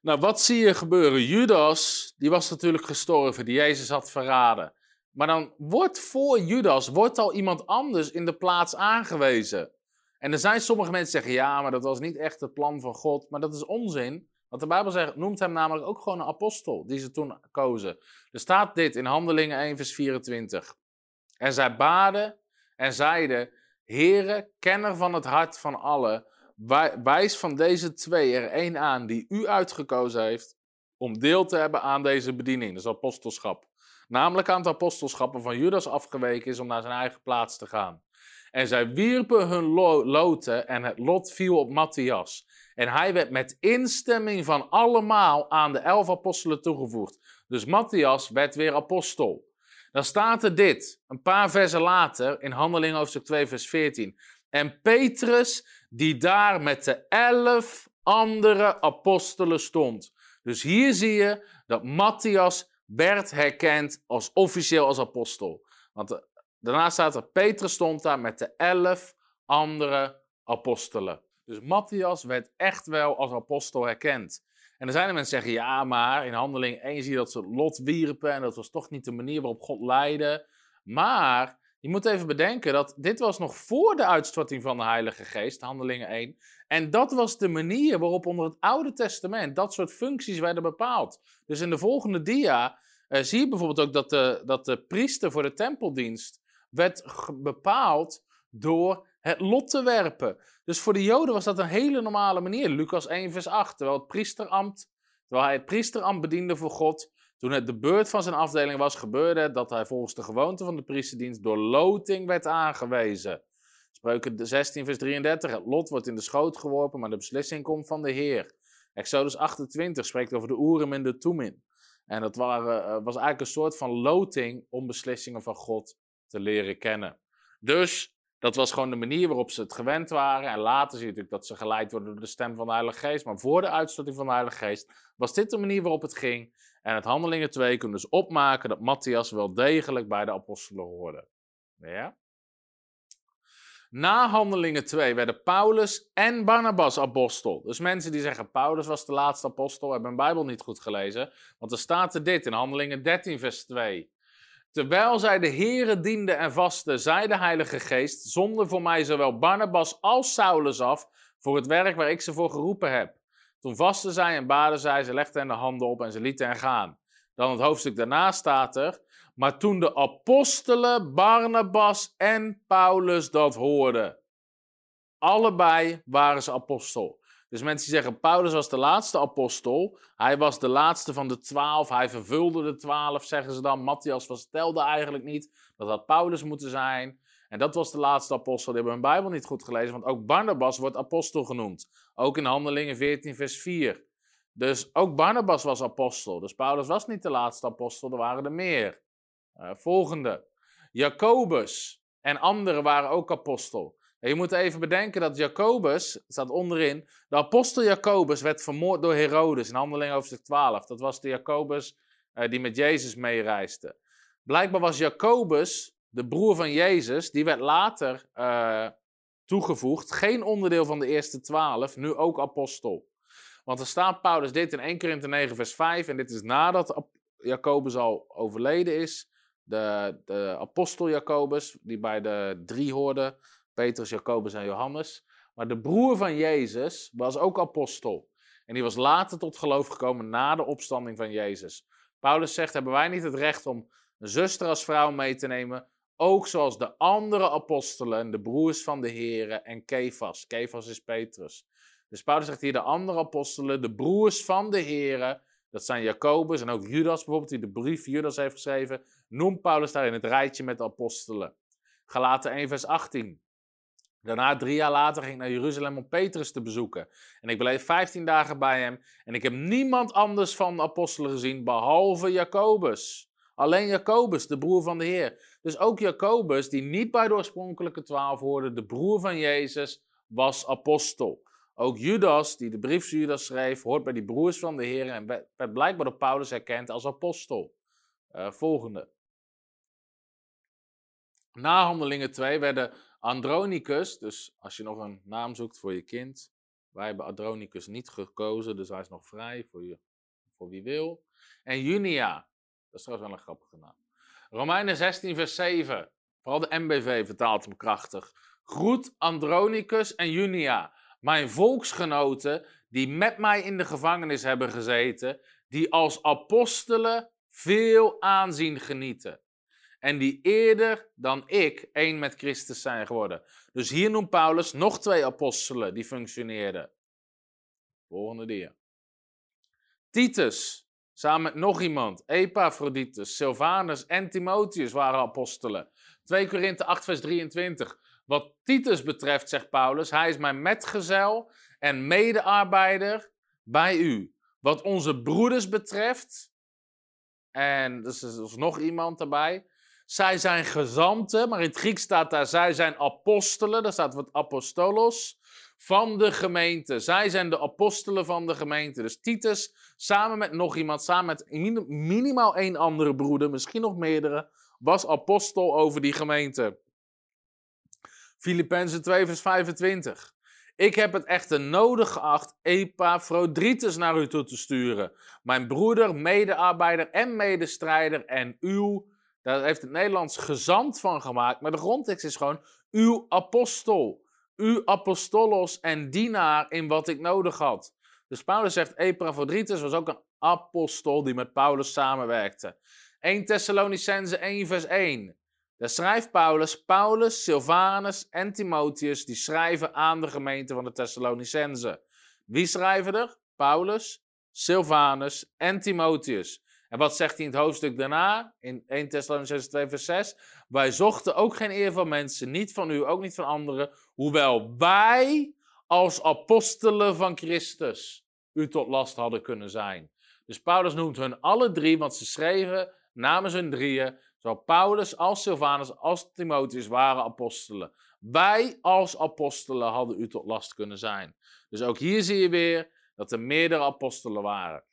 Nou, wat zie je gebeuren? Judas, die was natuurlijk gestorven, die Jezus had verraden. Maar dan wordt voor Judas wordt al iemand anders in de plaats aangewezen. En er zijn sommige mensen die zeggen, ja, maar dat was niet echt het plan van God. Maar dat is onzin. Want de Bijbel zegt, noemt hem namelijk ook gewoon een apostel die ze toen kozen. Er staat dit in Handelingen 1 vers 24. En zij baden en zeiden, Heere, kenner van het hart van allen, wijs van deze twee er één aan die u uitgekozen heeft om deel te hebben aan deze bediening, dus apostelschap. Namelijk aan het apostelschap van Judas afgeweken is om naar zijn eigen plaats te gaan. En zij wierpen hun loten en het lot viel op Matthias. En hij werd met instemming van allemaal aan de elf apostelen toegevoegd. Dus Matthias werd weer apostel. Dan staat er dit, een paar versen later, in Handelingen hoofdstuk 2, vers 14. En Petrus, die daar met de elf andere apostelen stond. Dus hier zie je dat Matthias werd herkend als officieel als apostel. Want eh, daarna staat er, Petrus stond daar met de elf andere apostelen. Dus Matthias werd echt wel als apostel herkend. En er zijn er mensen die zeggen, ja, maar in handeling 1 zie je dat ze lot wierpen en dat was toch niet de manier waarop God leidde. Maar je moet even bedenken dat dit was nog voor de uitstorting van de Heilige Geest, handelingen 1. En dat was de manier waarop onder het Oude Testament dat soort functies werden bepaald. Dus in de volgende dia uh, zie je bijvoorbeeld ook dat de, dat de priester voor de tempeldienst werd bepaald door het lot te werpen. Dus voor de Joden was dat een hele normale manier. Lucas 1, vers 8. Terwijl, het priesterambt, terwijl hij het priesterambt bediende voor God. Toen het de beurt van zijn afdeling was, gebeurde het dat hij volgens de gewoonte van de priesterdienst door loting werd aangewezen. Spreuken 16, vers 33. Het lot wordt in de schoot geworpen, maar de beslissing komt van de Heer. Exodus 28 spreekt over de Urim en de Tumim. En dat waren, eh, was eigenlijk een soort van loting om beslissingen van God te leren kennen. Dus dat was gewoon de manier waarop ze het gewend waren. En later zie je natuurlijk dat ze geleid worden door de stem van de Heilige Geest. Maar voor de uitstorting van de Heilige Geest was dit de manier waarop het ging. En het Handelingen 2 kunnen dus opmaken dat Matthias wel degelijk bij de apostelen hoorde. Ja? Na Handelingen 2 werden Paulus en Barnabas apostel. Dus mensen die zeggen Paulus was de laatste apostel, hebben hun Bijbel niet goed gelezen. Want er staat er dit in Handelingen 13, vers 2. Terwijl zij de Here dienden en vasten, zei de Heilige Geest, zonder voor mij zowel Barnabas als Saulus af, voor het werk waar ik ze voor geroepen heb. Toen vasten zij en baden zij, ze legden hen de handen op en ze lieten hen gaan. Dan het hoofdstuk daarna staat er, maar toen de apostelen Barnabas en Paulus dat hoorden, allebei waren ze apostel. Dus mensen die zeggen, Paulus was de laatste apostel, hij was de laatste van de twaalf, hij vervulde de twaalf, zeggen ze dan. Matthias was, telde eigenlijk niet, dat had Paulus moeten zijn. En dat was de laatste apostel. Die hebben hun Bijbel niet goed gelezen, want ook Barnabas wordt apostel genoemd. Ook in Handelingen 14, vers 4. Dus ook Barnabas was apostel. Dus Paulus was niet de laatste apostel, er waren er meer. Uh, volgende. Jacobus en anderen waren ook apostel. En je moet even bedenken dat Jacobus, staat onderin, de apostel Jacobus werd vermoord door Herodes in Handelingen hoofdstuk 12. Dat was de Jacobus uh, die met Jezus meereisde. Blijkbaar was Jacobus, de broer van Jezus, die werd later uh, toegevoegd, geen onderdeel van de eerste twaalf, nu ook apostel. Want er staat Paulus dit in 1 Korinthe 9 vers 5 en dit is nadat Jacobus al overleden is. De, de apostel Jacobus, die bij de drie hoorde, Petrus, Jacobus en Johannes. Maar de broer van Jezus was ook apostel. En die was later tot geloof gekomen na de opstanding van Jezus. Paulus zegt, hebben wij niet het recht om een zuster als vrouw mee te nemen? Ook zoals de andere apostelen, de broers van de heren en Kefas. Kefas is Petrus. Dus Paulus zegt hier de andere apostelen, de broers van de heren. Dat zijn Jacobus en ook Judas bijvoorbeeld, die de brief Judas heeft geschreven. Noemt Paulus daar in het rijtje met de apostelen. Galaten 1 vers 18. Daarna, drie jaar later, ging ik naar Jeruzalem om Petrus te bezoeken. En ik bleef 15 dagen bij hem. En ik heb niemand anders van de apostelen gezien, behalve Jacobus. Alleen Jacobus, de broer van de Heer. Dus ook Jacobus, die niet bij de oorspronkelijke twaalf hoorde, de broer van Jezus, was apostel. Ook Judas, die de brief Judas schreef, hoort bij die broers van de Heer en werd blijkbaar door Paulus erkend als apostel. Uh, volgende. Na Handelingen 2 werden Andronicus, dus als je nog een naam zoekt voor je kind. Wij hebben Andronicus niet gekozen, dus hij is nog vrij voor, je, voor wie wil. En Junia, dat is trouwens wel een grappige naam. Romeinen 16, vers 7. Vooral de MBV vertaalt hem krachtig. Groet Andronicus en Junia, mijn volksgenoten die met mij in de gevangenis hebben gezeten, die als apostelen veel aanzien genieten en die eerder dan ik één met Christus zijn geworden. Dus hier noemt Paulus nog twee apostelen die functioneerden. Volgende dia. Titus, samen met nog iemand, Epaphroditus, Silvanus en Timotheus waren apostelen. 2 Korinthe 8 vers 23. Wat Titus betreft, zegt Paulus, hij is mijn metgezel en medearbeider bij u. Wat onze broeders betreft, en er is nog iemand erbij, zij zijn gezanten, maar in het Grieks staat daar, zij zijn apostelen, daar staat wat apostolos, van de gemeente. Zij zijn de apostelen van de gemeente. Dus Titus, samen met nog iemand, samen met minimaal één andere broeder, misschien nog meerdere, was apostel over die gemeente. Filippenzen 2 vers 25. Ik heb het echter nodig geacht Epaphroditus naar u toe te sturen. Mijn broeder, medearbeider en medestrijder en uw daar heeft het Nederlands gezant van gemaakt. Maar de grondtekst is gewoon uw apostel. Uw apostolos en dienaar in wat ik nodig had. Dus Paulus zegt, Epaphroditus was ook een apostel die met Paulus samenwerkte. 1 Thessalonicense 1 vers 1. Daar schrijft Paulus, Paulus, Silvanus en Timotheus, die schrijven aan de gemeente van de Thessalonicense. Wie schrijven er? Paulus, Silvanus en Timotheus. En wat zegt hij in het hoofdstuk daarna, in 1 Thessalonians 2 vers 6? Wij zochten ook geen eer van mensen, niet van u, ook niet van anderen, hoewel wij als apostelen van Christus u tot last hadden kunnen zijn. Dus Paulus noemt hun alle drie, want ze schreven namens hun drieën, zowel Paulus als Silvanus als Timotheus waren apostelen. Wij als apostelen hadden u tot last kunnen zijn. Dus ook hier zie je weer dat er meerdere apostelen waren.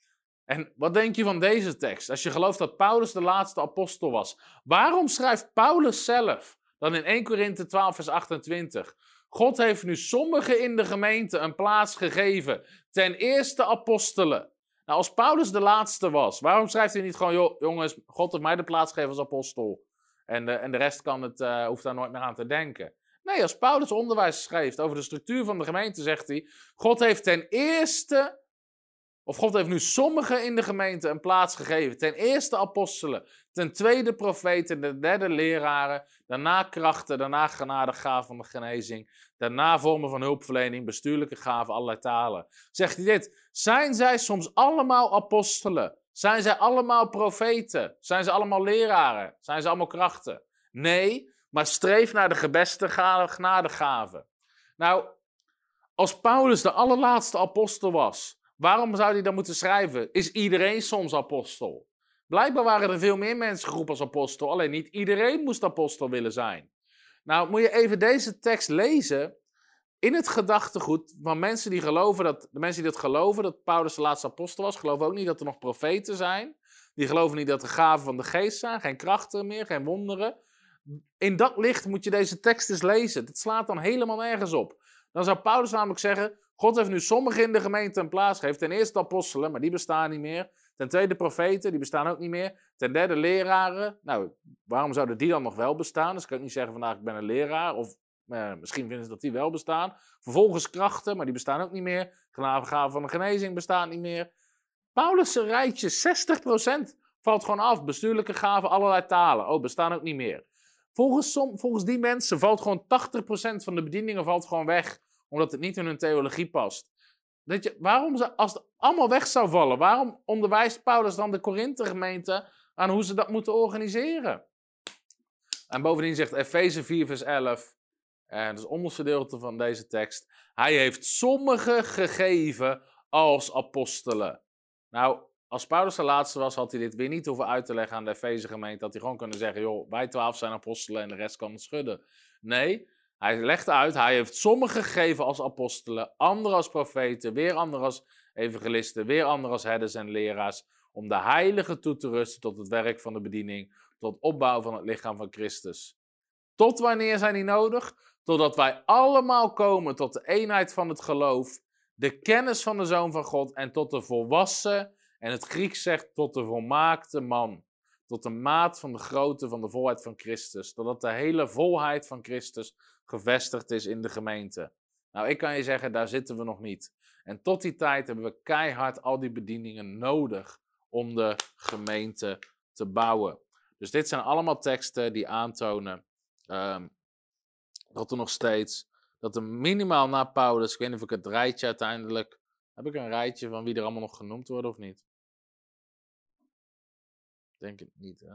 En wat denk je van deze tekst? Als je gelooft dat Paulus de laatste apostel was, waarom schrijft Paulus zelf dan in 1 Korinthe 12, vers 28? God heeft nu sommigen in de gemeente een plaats gegeven. Ten eerste apostelen. Nou, als Paulus de laatste was, waarom schrijft hij niet gewoon, jongens, God heeft mij de plaats gegeven als apostel. En de, en de rest kan het, uh, hoeft daar nooit meer aan te denken. Nee, als Paulus onderwijs schrijft over de structuur van de gemeente, zegt hij: God heeft ten eerste of God heeft nu sommigen in de gemeente een plaats gegeven. Ten eerste apostelen, ten tweede profeten, ten derde leraren, daarna krachten, daarna genadegaven van de genezing, daarna vormen van hulpverlening, bestuurlijke gaven, allerlei talen. Zegt hij dit, zijn zij soms allemaal apostelen? Zijn zij allemaal profeten? Zijn ze allemaal leraren? Zijn ze allemaal krachten? Nee, maar streef naar de gebeste genadegave. Nou, als Paulus de allerlaatste apostel was, waarom zou hij dan moeten schrijven? Is iedereen soms apostel? Blijkbaar waren er veel meer mensen geroepen als apostel, alleen niet iedereen moest apostel willen zijn. Nou, moet je even deze tekst lezen in het gedachtegoed van mensen die geloven dat, de mensen die dat geloven, dat Paulus de laatste apostel was, geloven ook niet dat er nog profeten zijn. Die geloven niet dat er gaven van de geest zijn, geen krachten meer, geen wonderen. In dat licht moet je deze tekst eens lezen. Het slaat dan helemaal nergens op. Dan zou Paulus namelijk zeggen: God heeft nu sommigen in de gemeente een plaats gegeven. Ten eerste apostelen, maar die bestaan niet meer. Ten tweede profeten, die bestaan ook niet meer. Ten derde leraren. Nou, waarom zouden die dan nog wel bestaan? Dus ik kan niet zeggen vandaag ik ben een leraar. Of eh, misschien vinden ze dat die wel bestaan. Vervolgens krachten, maar die bestaan ook niet meer. Genadegaven van de genezing bestaan niet meer. Paulus' rijtje, 60% valt gewoon af. Bestuurlijke gaven, allerlei talen. Oh, bestaan ook niet meer. Volgens, volgens die mensen valt gewoon 80% van de bedieningen valt gewoon weg. Omdat het niet in hun theologie past. Weet je, waarom ze, als het allemaal weg zou vallen, waarom onderwijst Paulus dan de Korinthe-gemeente aan hoe ze dat moeten organiseren? En bovendien zegt Efeze 4, vers 11, en dat is het onderste gedeelte van deze tekst. Hij heeft sommigen gegeven als apostelen. Nou, als Paulus de laatste was, had hij dit weer niet hoeven uit te leggen aan de Efeze gemeente. Dat hij gewoon kunnen zeggen, joh, wij twaalf zijn apostelen en de rest kan het schudden. Nee, hij legt uit, hij heeft sommigen gegeven als apostelen, anderen als profeten, weer anderen als evangelisten, weer anderen als herders en leraars, om de heiligen toe te rusten tot het werk van de bediening, tot opbouw van het lichaam van Christus. Tot wanneer zijn die nodig? Totdat wij allemaal komen tot de eenheid van het geloof, de kennis van de Zoon van God en tot de volwassen, en het Grieks zegt tot de volmaakte man. Tot de maat van de grootte van de volheid van Christus. Totdat de hele volheid van Christus gevestigd is in de gemeente. Nou, ik kan je zeggen, daar zitten we nog niet. En tot die tijd hebben we keihard al die bedieningen nodig om de gemeente te bouwen. Dus dit zijn allemaal teksten die aantonen ehm, dat er nog steeds, dat er minimaal na Paulus, ik weet niet of ik het rijtje uiteindelijk, heb ik een rijtje van wie er allemaal nog genoemd worden of niet? Denk het niet, hè?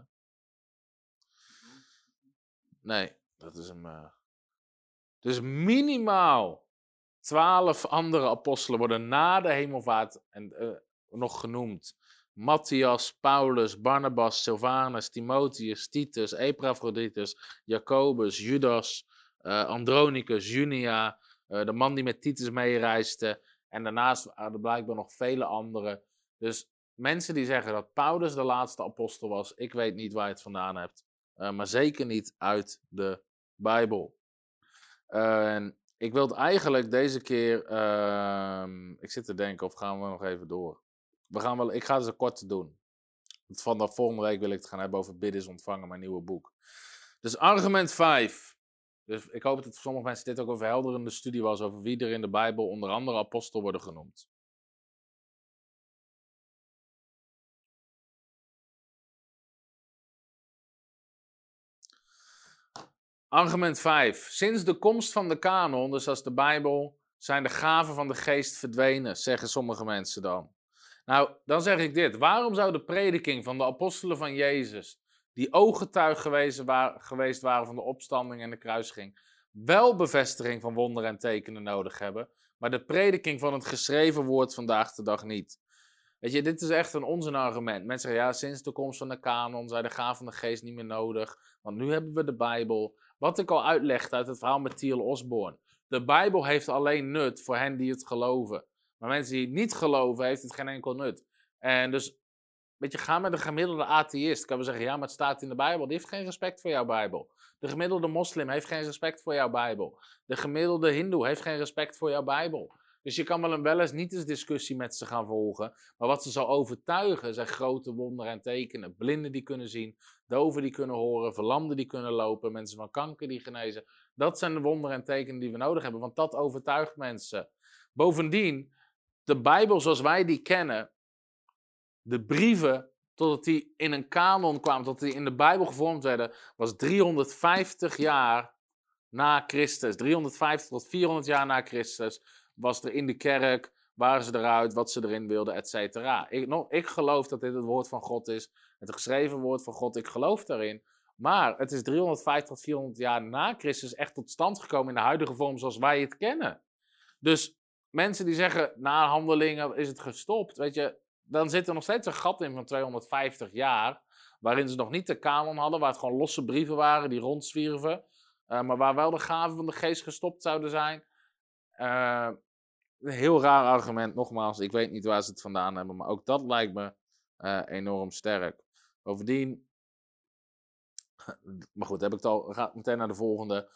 Nee, dat is hem. Uh... Dus minimaal twaalf andere apostelen worden na de hemelvaart en, uh, nog genoemd. Matthias, Paulus, Barnabas, Silvanus, Timotheus, Titus, Epaphroditus, Jacobus, Judas, uh, Andronicus, Junia, de man die met Titus meereisde. En daarnaast er blijkbaar nog vele anderen. Dus mensen die zeggen dat Paulus de laatste apostel was, ik weet niet waar je het vandaan hebt. Maar zeker niet uit de Bijbel. Uh, ik wil het eigenlijk deze keer. Uh, ik zit te denken, of gaan we nog even door? We gaan wel, ik ga het zo kort doen. Van de volgende week wil ik het gaan hebben over bidden ontvangen, mijn nieuwe boek. Dus argument 5. Dus ik hoop dat voor sommige mensen dit ook een verhelderende studie was over wie er in de Bijbel onder andere apostel worden genoemd. Argument 5. Sinds de komst van de kanon, dus als de Bijbel, zijn de gaven van de geest verdwenen, zeggen sommige mensen dan. Nou, dan zeg ik dit. Waarom zou de prediking van de apostelen van Jezus, die ooggetuig geweest, waren van de opstanding en de kruising, wel bevestiging van wonderen en tekenen nodig hebben, maar de prediking van het geschreven woord vandaag de dag niet? Weet je, dit is echt een onzinargument. Mensen zeggen, ja, sinds de komst van de kanon zijn de gaven van de geest niet meer nodig, want nu hebben we de Bijbel. Wat ik al uitlegde uit het verhaal met Thiel Osborne. De Bijbel heeft alleen nut voor hen die het geloven. Maar mensen die het niet geloven, heeft het geen enkel nut. En dus, weet je, ga met een gemiddelde atheïst. Kan we zeggen, ja, maar het staat in de Bijbel. Die heeft geen respect voor jouw Bijbel. De gemiddelde moslim heeft geen respect voor jouw Bijbel. De gemiddelde hindoe heeft geen respect voor jouw Bijbel. Dus je kan wel een wel eens niet eens discussie met ze gaan volgen. Maar wat ze zal overtuigen zijn grote wonderen en tekenen. Blinden die kunnen zien, doven die kunnen horen, verlamden die kunnen lopen, mensen van kanker die genezen. Dat zijn de wonderen en tekenen die we nodig hebben, want dat overtuigt mensen. Bovendien, de Bijbel zoals wij die kennen, de brieven, totdat die in een kanon kwamen, totdat die in de Bijbel gevormd werden, was 350 jaar na Christus. 350 tot 400 jaar na Christus was er in de kerk, waren ze eruit, wat ze erin wilden, et cetera. Ik, ik geloof dat dit het woord van God is, het geschreven woord van God. Ik geloof daarin. Maar het is 350 tot 400 jaar na Christus echt tot stand gekomen in de huidige vorm zoals wij het kennen. Dus mensen die zeggen, na handelingen is het gestopt, weet je, dan zit er nog steeds een gat in van 250 jaar, waarin ze nog niet de kanon hadden, waar het gewoon losse brieven waren die rondzwierven, uh, maar waar wel de gaven van de geest gestopt zouden zijn. Uh, een heel raar argument, nogmaals, ik weet niet waar ze het vandaan hebben, maar ook dat lijkt me uh, enorm sterk. Bovendien, maar goed, heb ik het al, ga meteen naar de volgende.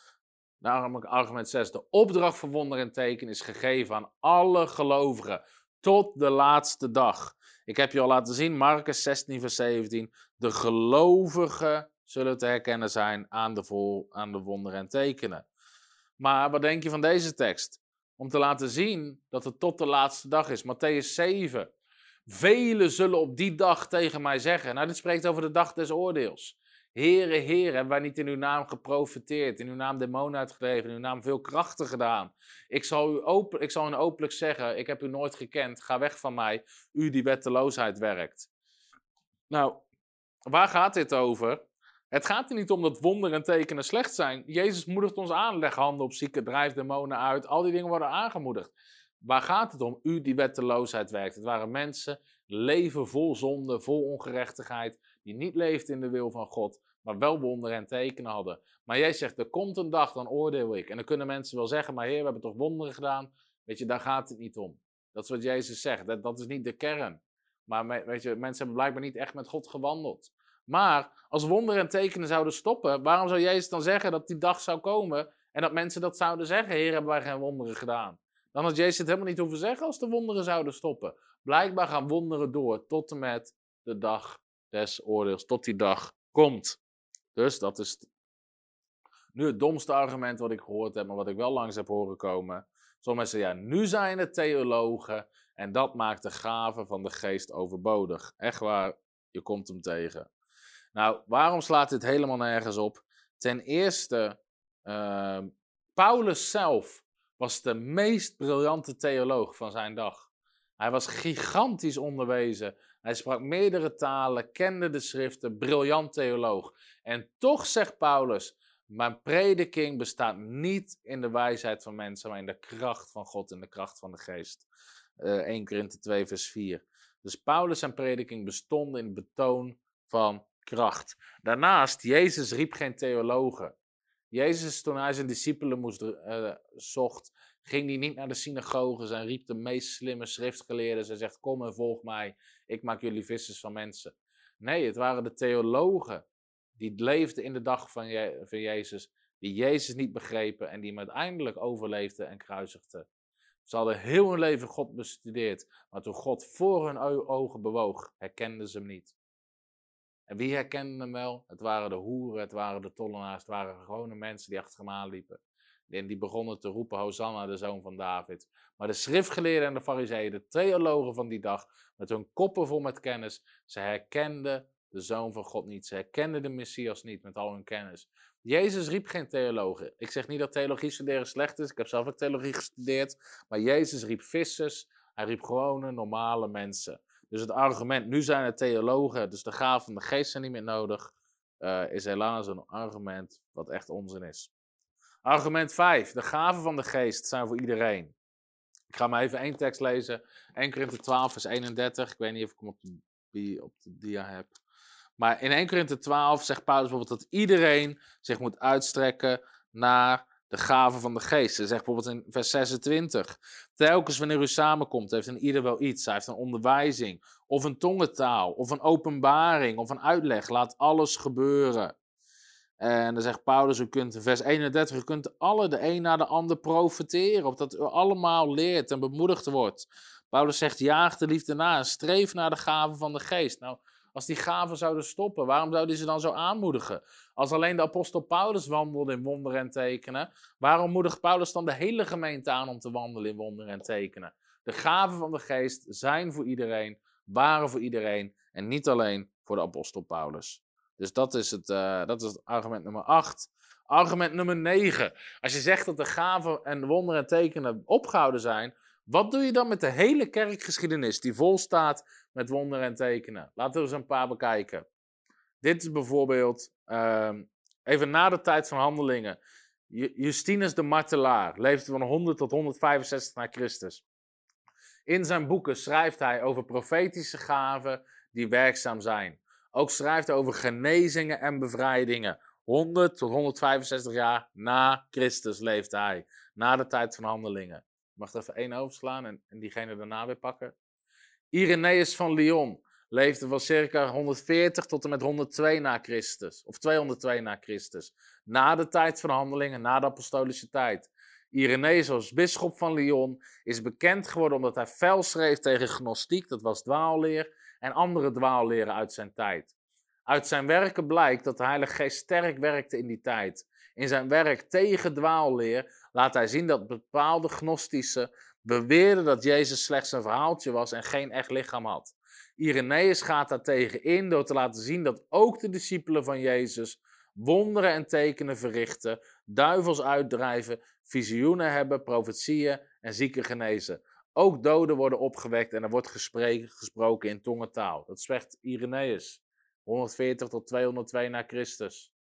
Namelijk argument 6. De opdracht van wonder en teken is gegeven aan alle gelovigen tot de laatste dag. Ik heb je al laten zien, Marcus 16, vers 17. De gelovigen zullen te herkennen zijn aan de, vol, aan de wonderen en tekenen. Maar wat denk je van deze tekst? Om te laten zien dat het tot de laatste dag is. Matthäus 7. Velen zullen op die dag tegen mij zeggen. Nou, dit spreekt over de dag des oordeels. Here, Heer, hebben wij niet in uw naam geprofiteerd, in uw naam demonen uitgedreven, in uw naam veel krachten gedaan. Ik zal, u open, ik zal u openlijk zeggen, ik heb u nooit gekend, ga weg van mij, u die wetteloosheid werkt. Nou, waar gaat dit over? Het gaat er niet om dat wonderen en tekenen slecht zijn. Jezus moedigt ons aan, leg handen op zieken, drijf demonen uit, al die dingen worden aangemoedigd. Waar gaat het om? U die wetteloosheid werkt. Het waren mensen, leven vol zonde, vol ongerechtigheid, die niet leefden in de wil van God, maar wel wonderen en tekenen hadden. Maar jij zegt, er komt een dag, dan oordeel ik. En dan kunnen mensen wel zeggen, maar heer, we hebben toch wonderen gedaan? Weet je, daar gaat het niet om. Dat is wat Jezus zegt, dat, dat is niet de kern. Maar weet je, mensen hebben blijkbaar niet echt met God gewandeld. Maar als wonderen en tekenen zouden stoppen, waarom zou Jezus dan zeggen dat die dag zou komen en dat mensen dat zouden zeggen, heer, hebben wij geen wonderen gedaan? Dan had Jezus het helemaal niet hoeven zeggen als de wonderen zouden stoppen. Blijkbaar gaan wonderen door tot en met de dag des oordeels, tot die dag komt. Dus dat is nu het domste argument wat ik gehoord heb, maar wat ik wel langs heb horen komen. Sommige mensen, ja, nu zijn het theologen en dat maakt de gave van de geest overbodig. Echt waar, je komt hem tegen. Nou, waarom slaat dit helemaal nergens op? Ten eerste, uh, Paulus zelf was de meest briljante theoloog van zijn dag. Hij was gigantisch onderwezen. Hij sprak meerdere talen, kende de schriften, briljant theoloog. En toch zegt Paulus: Mijn prediking bestaat niet in de wijsheid van mensen, maar in de kracht van God en de kracht van de geest. Uh, 1 Korinthe 2, vers 4. Dus Paulus en prediking bestonden in het betoon van kracht. Daarnaast, Jezus riep geen theologen. Jezus, toen hij zijn discipelen moest, uh, zocht, ging hij niet naar de synagoges en riep de meest slimme schriftgeleerden. en zegt, kom en volg mij, ik maak jullie vissers van mensen. Nee, het waren de theologen die leefden in de dag van, van Jezus, die Jezus niet begrepen en die hem uiteindelijk overleefden en kruisigden. Ze hadden heel hun leven God bestudeerd, maar toen God voor hun ogen bewoog, herkenden ze hem niet. En wie herkende hem wel? Het waren de hoeren, het waren de tollenaars, het waren gewone mensen die achter hem aanliepen. En die begonnen te roepen, Hosanna, de zoon van David. Maar de schriftgeleerden en de fariseeën, de theologen van die dag, met hun koppen vol met kennis, ze herkenden de zoon van God niet. Ze herkenden de Messias niet met al hun kennis. Jezus riep geen theologen. Ik zeg niet dat theologie studeren slecht is. Ik heb zelf ook theologie gestudeerd. Maar Jezus riep vissers. Hij riep gewone, normale mensen. Dus het argument, nu zijn het theologen, dus de gaven van de geest zijn niet meer nodig, uh, is helaas een argument wat echt onzin is. Argument 5. De gaven van de geest zijn voor iedereen. Ik ga maar even één tekst lezen. 1 Korinthe 12 vers 31. Ik weet niet of ik hem op de, op de dia heb. Maar in 1 Korinthe 12 zegt Paulus bijvoorbeeld dat iedereen zich moet uitstrekken naar de gave van de geest. Hij zegt bijvoorbeeld in vers 26. Telkens wanneer u samenkomt, heeft een ieder wel iets. Hij heeft een onderwijzing, of een tongentaal, of een openbaring, of een uitleg. Laat alles gebeuren. En dan zegt Paulus, u kunt vers 31, u kunt alle de een naar de ander profiteren, opdat u allemaal leert en bemoedigd wordt. Paulus zegt, jaag de liefde na en streef naar de gave van de geest. Nou, als die gaven zouden stoppen, waarom zouden ze dan zo aanmoedigen? Als alleen de apostel Paulus wandelde in wonderen en tekenen, waarom moedigt Paulus dan de hele gemeente aan om te wandelen in wonderen en tekenen? De gaven van de geest zijn voor iedereen, waren voor iedereen en niet alleen voor de apostel Paulus. Dus dat is het, uh, dat is argument nummer 8. Argument nummer 9. Als je zegt dat de gaven en wonderen en tekenen opgehouden zijn, wat doe je dan met de hele kerkgeschiedenis die vol staat met wonderen en tekenen? Laten we eens een paar bekijken. Dit is bijvoorbeeld ehm, even na de tijd van handelingen. Justinus de Martelaar leefde van 100 tot 165 na Christus. In zijn boeken schrijft hij over profetische gaven die werkzaam zijn. Ook schrijft hij over genezingen en bevrijdingen. 100 tot 165 jaar na Christus leeft hij. Na de tijd van handelingen. Mag even één overslaan en, en diegene daarna weer pakken. Irenaeus van Lyon leefde van circa 140 tot en met 102 na Christus. Of 202 na Christus. Na de tijd van handelingen, na de apostolische tijd. Irenaeus als bisschop van Lyon is bekend geworden omdat hij fel schreef tegen gnostiek, dat was dwaalleer, en andere dwaalleren uit zijn tijd. Uit zijn werken blijkt dat de Heilige Geest sterk werkte in die tijd. In zijn werk tegen dwaalleer laat hij zien dat bepaalde gnostische beweerden dat Jezus slechts een verhaaltje was en geen echt lichaam had. Irenaeus gaat daartegen in door te laten zien dat ook de discipelen van Jezus wonderen en tekenen verrichten, duivels uitdrijven, visioenen hebben, profetieën en zieken genezen. Ook doden worden opgewekt en er wordt gesproken in tongentaal. Dat zegt Irenaeus, 140 tot 202 na Christus.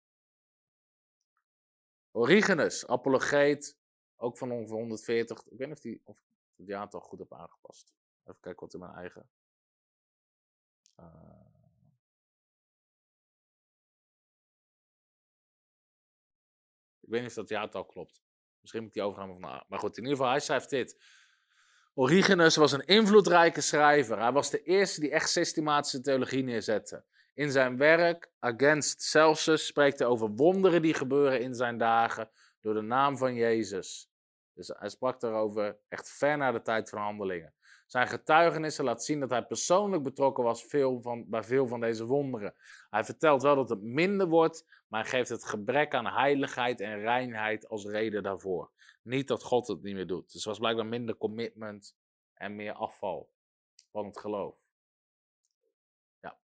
Origenes, apologeet, ook van ongeveer 140. Ik weet niet of, die, het jaartal goed heb aangepast. Even kijken wat in mijn eigen. Uh... Ik weet niet of dat jaartal klopt. Misschien moet ik die overgaan van. Maar goed, in ieder geval, hij schrijft dit. Origenes was een invloedrijke schrijver. Hij was de eerste die echt systematische theologie neerzette. In zijn werk Against Celsus spreekt hij over wonderen die gebeuren in zijn dagen door de naam van Jezus. Dus hij sprak daarover echt ver na de tijd van handelingen. Zijn getuigenissen laat zien dat hij persoonlijk betrokken was veel van, bij veel van deze wonderen. Hij vertelt wel dat het minder wordt, maar hij geeft het gebrek aan heiligheid en reinheid als reden daarvoor. Niet dat God het niet meer doet. Dus was blijkbaar minder commitment en meer afval van het geloof. Ja.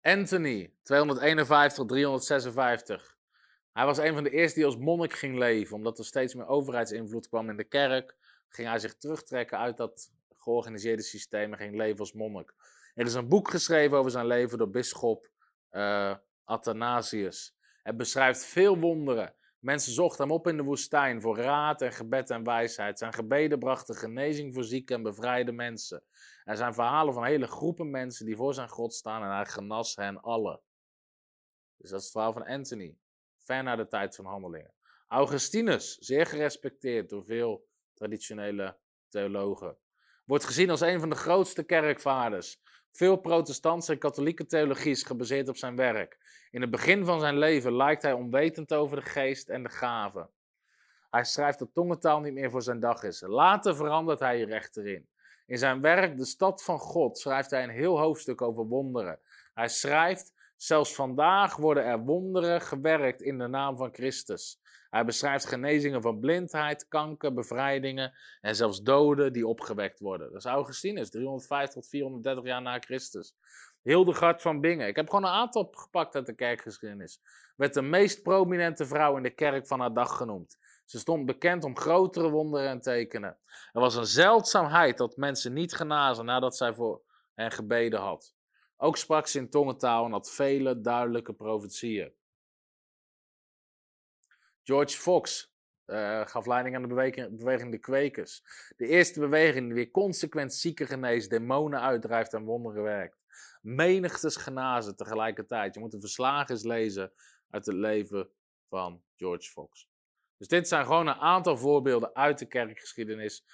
Anthony, 251, 356. Hij was een van de eerste die als monnik ging leven, omdat er steeds meer overheidsinvloed kwam in de kerk. Ging hij zich terugtrekken uit dat georganiseerde systeem en ging leven als monnik. Er is een boek geschreven over zijn leven door bisschop uh, Athanasius. Het beschrijft veel wonderen. Mensen zochten hem op in de woestijn voor raad en gebed en wijsheid. Zijn gebeden brachten genezing voor zieke en bevrijde mensen. Er zijn verhalen van hele groepen mensen die voor zijn God staan en hij genas hen allen. Dus dat is het verhaal van Anthony ver na de tijd van handelingen. Augustinus, zeer gerespecteerd door veel traditionele theologen, wordt gezien als een van de grootste kerkvaders. Veel protestantse en katholieke theologie is gebaseerd op zijn werk. In het begin van zijn leven lijkt hij onwetend over de geest en de gaven. Hij schrijft dat tongentaal niet meer voor zijn dag is. Later verandert hij hier echter. In zijn werk De Stad van God schrijft hij een heel hoofdstuk over wonderen. Hij schrijft Zelfs vandaag worden er wonderen gewerkt in de naam van Christus. Hij beschrijft genezingen van blindheid, kanker, bevrijdingen en zelfs doden die opgewekt worden. Dat is Augustinus, 350 tot 430 jaar na Christus. Hildegard van Bingen. Ik heb gewoon een aantal gepakt uit de kerkgeschiedenis. Werd de meest prominente vrouw in de kerk van haar dag genoemd. Ze stond bekend om grotere wonderen en tekenen. Er was een zeldzaamheid dat mensen niet genazen nadat zij voor hen gebeden had. Ook sprak ze in tongentaal en had vele duidelijke profetieën. George Fox uh, gaf leiding aan de beweging, beweging de Kwekers. De eerste beweging die weer consequent zieken geneest, demonen uitdrijft en wonderen werkt. Menigtes genazen tegelijkertijd. Je moet de verslagen eens lezen uit het leven van George Fox. Dus dit zijn gewoon een aantal voorbeelden uit de kerkgeschiedenis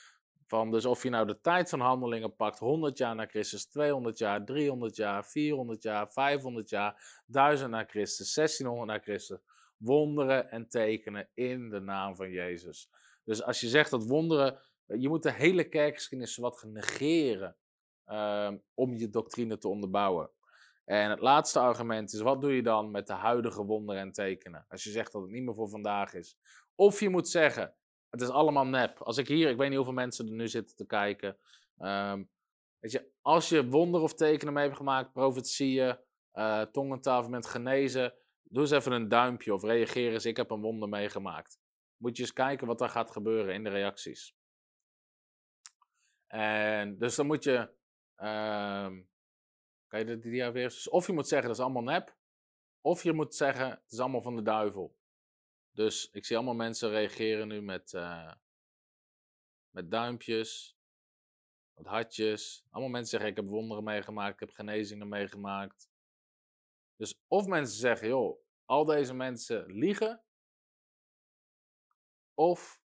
van dus of je nou de tijd van handelingen pakt, 100 jaar na Christus, 200 jaar, 300 jaar, 400 jaar, 500 jaar, 1000 na Christus, 1600 na Christus. Wonderen en tekenen in de naam van Jezus. Dus als je zegt dat wonderen, je moet de hele kerkgeschiedenis wat negeren um, om je doctrine te onderbouwen. En het laatste argument is, wat doe je dan met de huidige wonderen en tekenen? Als je zegt dat het niet meer voor vandaag is. Of je moet zeggen, het is allemaal nep. Als ik hier, ik weet niet hoeveel mensen er nu zitten te kijken. Um, weet je, als je wonder of tekenen mee hebt gemaakt, profetieën, uh, tongentaal bent genezen, doe eens even een duimpje of reageer eens, ik heb een wonder meegemaakt. Moet je eens kijken wat er gaat gebeuren in de reacties. En dus dan moet je, um, Kan je weer? Of je moet zeggen dat is allemaal nep, of je moet zeggen het is allemaal van de duivel. Dus ik zie allemaal mensen reageren nu met, uh, met duimpjes, met hartjes. Allemaal mensen zeggen ik heb wonderen meegemaakt, ik heb genezingen meegemaakt. Dus of mensen zeggen joh, al deze mensen liegen, of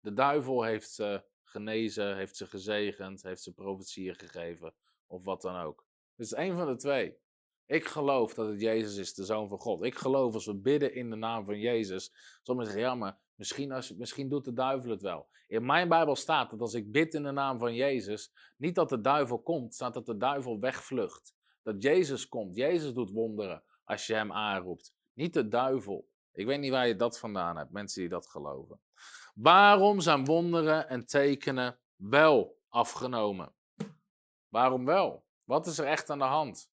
de duivel heeft ze genezen, heeft ze gezegend, heeft ze profetieën gegeven, of wat dan ook. Dus een van de twee. Ik geloof dat het Jezus is, de Zoon van God. Ik geloof als we bidden in de naam van Jezus. Sommigen zeggen, ja, maar misschien, als, misschien doet de duivel het wel. In mijn Bijbel staat dat als ik bid in de naam van Jezus, niet dat de duivel komt, staat dat de duivel wegvlucht. Dat Jezus komt. Jezus doet wonderen als je hem aanroept. Niet de duivel. Ik weet niet waar je dat vandaan hebt, mensen die dat geloven. Waarom zijn wonderen en tekenen wel afgenomen? Waarom wel? Wat is er echt aan de hand?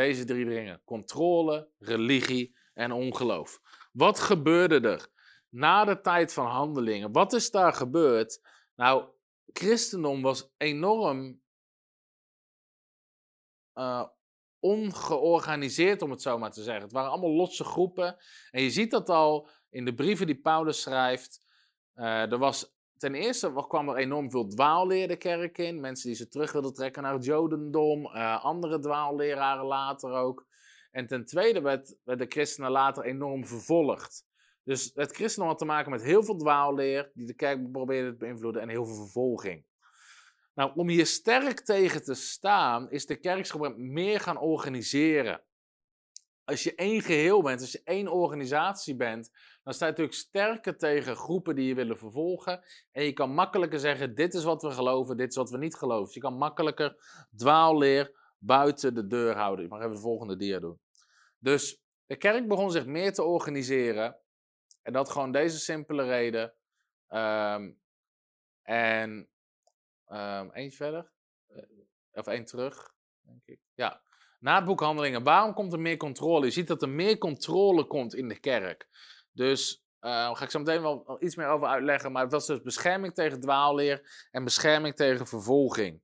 Deze drie dingen: controle, religie en ongeloof. Wat gebeurde er na de tijd van handelingen? Wat is daar gebeurd? Nou, christendom was enorm uh, ongeorganiseerd, om het zo maar te zeggen. Het waren allemaal losse groepen. En je ziet dat al in de brieven die Paulus schrijft. Uh, er was ten eerste kwam er enorm veel dwaalleer de kerk in. Mensen die ze terug wilden trekken naar het Jodendom. Uh, andere dwaalleraren later ook. En ten tweede werd, de christenen later enorm vervolgd. Dus het christendom had te maken met heel veel dwaalleer. Die de kerk probeerde te beïnvloeden. En heel veel vervolging. Nou, om hier sterk tegen te staan, is de kerk meer gaan organiseren. Als je één geheel bent, als je één organisatie bent, dan sta je natuurlijk sterker tegen groepen die je willen vervolgen. En je kan makkelijker zeggen: dit is wat we geloven, dit is wat we niet geloven. Dus je kan makkelijker dwaalleer buiten de deur houden. Ik mag even de volgende dia doen. Dus de kerk begon zich meer te organiseren. En dat gewoon deze simpele reden. Um, en Um, eentje verder. Uh, of één terug, denk ik. Ja. Na boekhandelingen, waarom komt er meer controle? Je ziet dat er meer controle komt in de kerk. Dus uh, ga ik zo meteen wel iets meer over uitleggen. Maar het was dus bescherming tegen dwaalleer en bescherming tegen vervolging.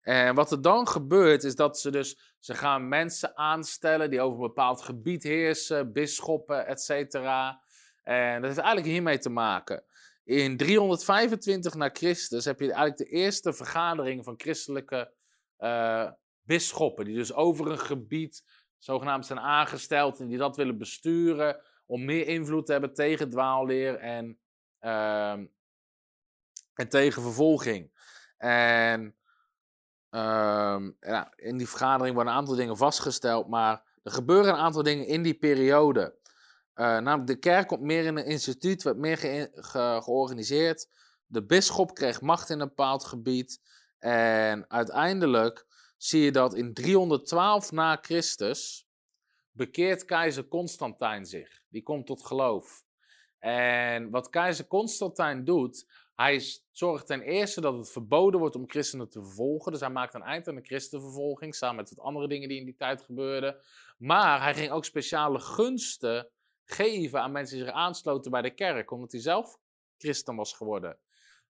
En wat er dan gebeurt, is dat ze dus, ze gaan mensen aanstellen die over een bepaald gebied heersen, bisschoppen, et cetera. En dat heeft eigenlijk hiermee te maken. In 325 na Christus heb je eigenlijk de eerste vergadering van christelijke uh, bisschoppen, die dus over een gebied zogenaamd zijn aangesteld en die dat willen besturen om meer invloed te hebben tegen dwaalleer en, uh, en tegen vervolging. En uh, ja, in die vergadering worden een aantal dingen vastgesteld, maar er gebeuren een aantal dingen in die periode. Uh, namelijk de kerk komt meer in een instituut, werd meer georganiseerd. De bisschop kreeg macht in een bepaald gebied. En uiteindelijk zie je dat in 312 na Christus bekeert keizer Constantijn zich. Die komt tot geloof. En wat keizer Constantijn doet, hij zorgt ten eerste dat het verboden wordt om christenen te vervolgen. Dus hij maakt een eind aan de christenvervolging, samen met wat andere dingen die in die tijd gebeurden. Maar hij ging ook speciale gunsten geven aan mensen die zich aansloten bij de kerk, omdat hij zelf christen was geworden.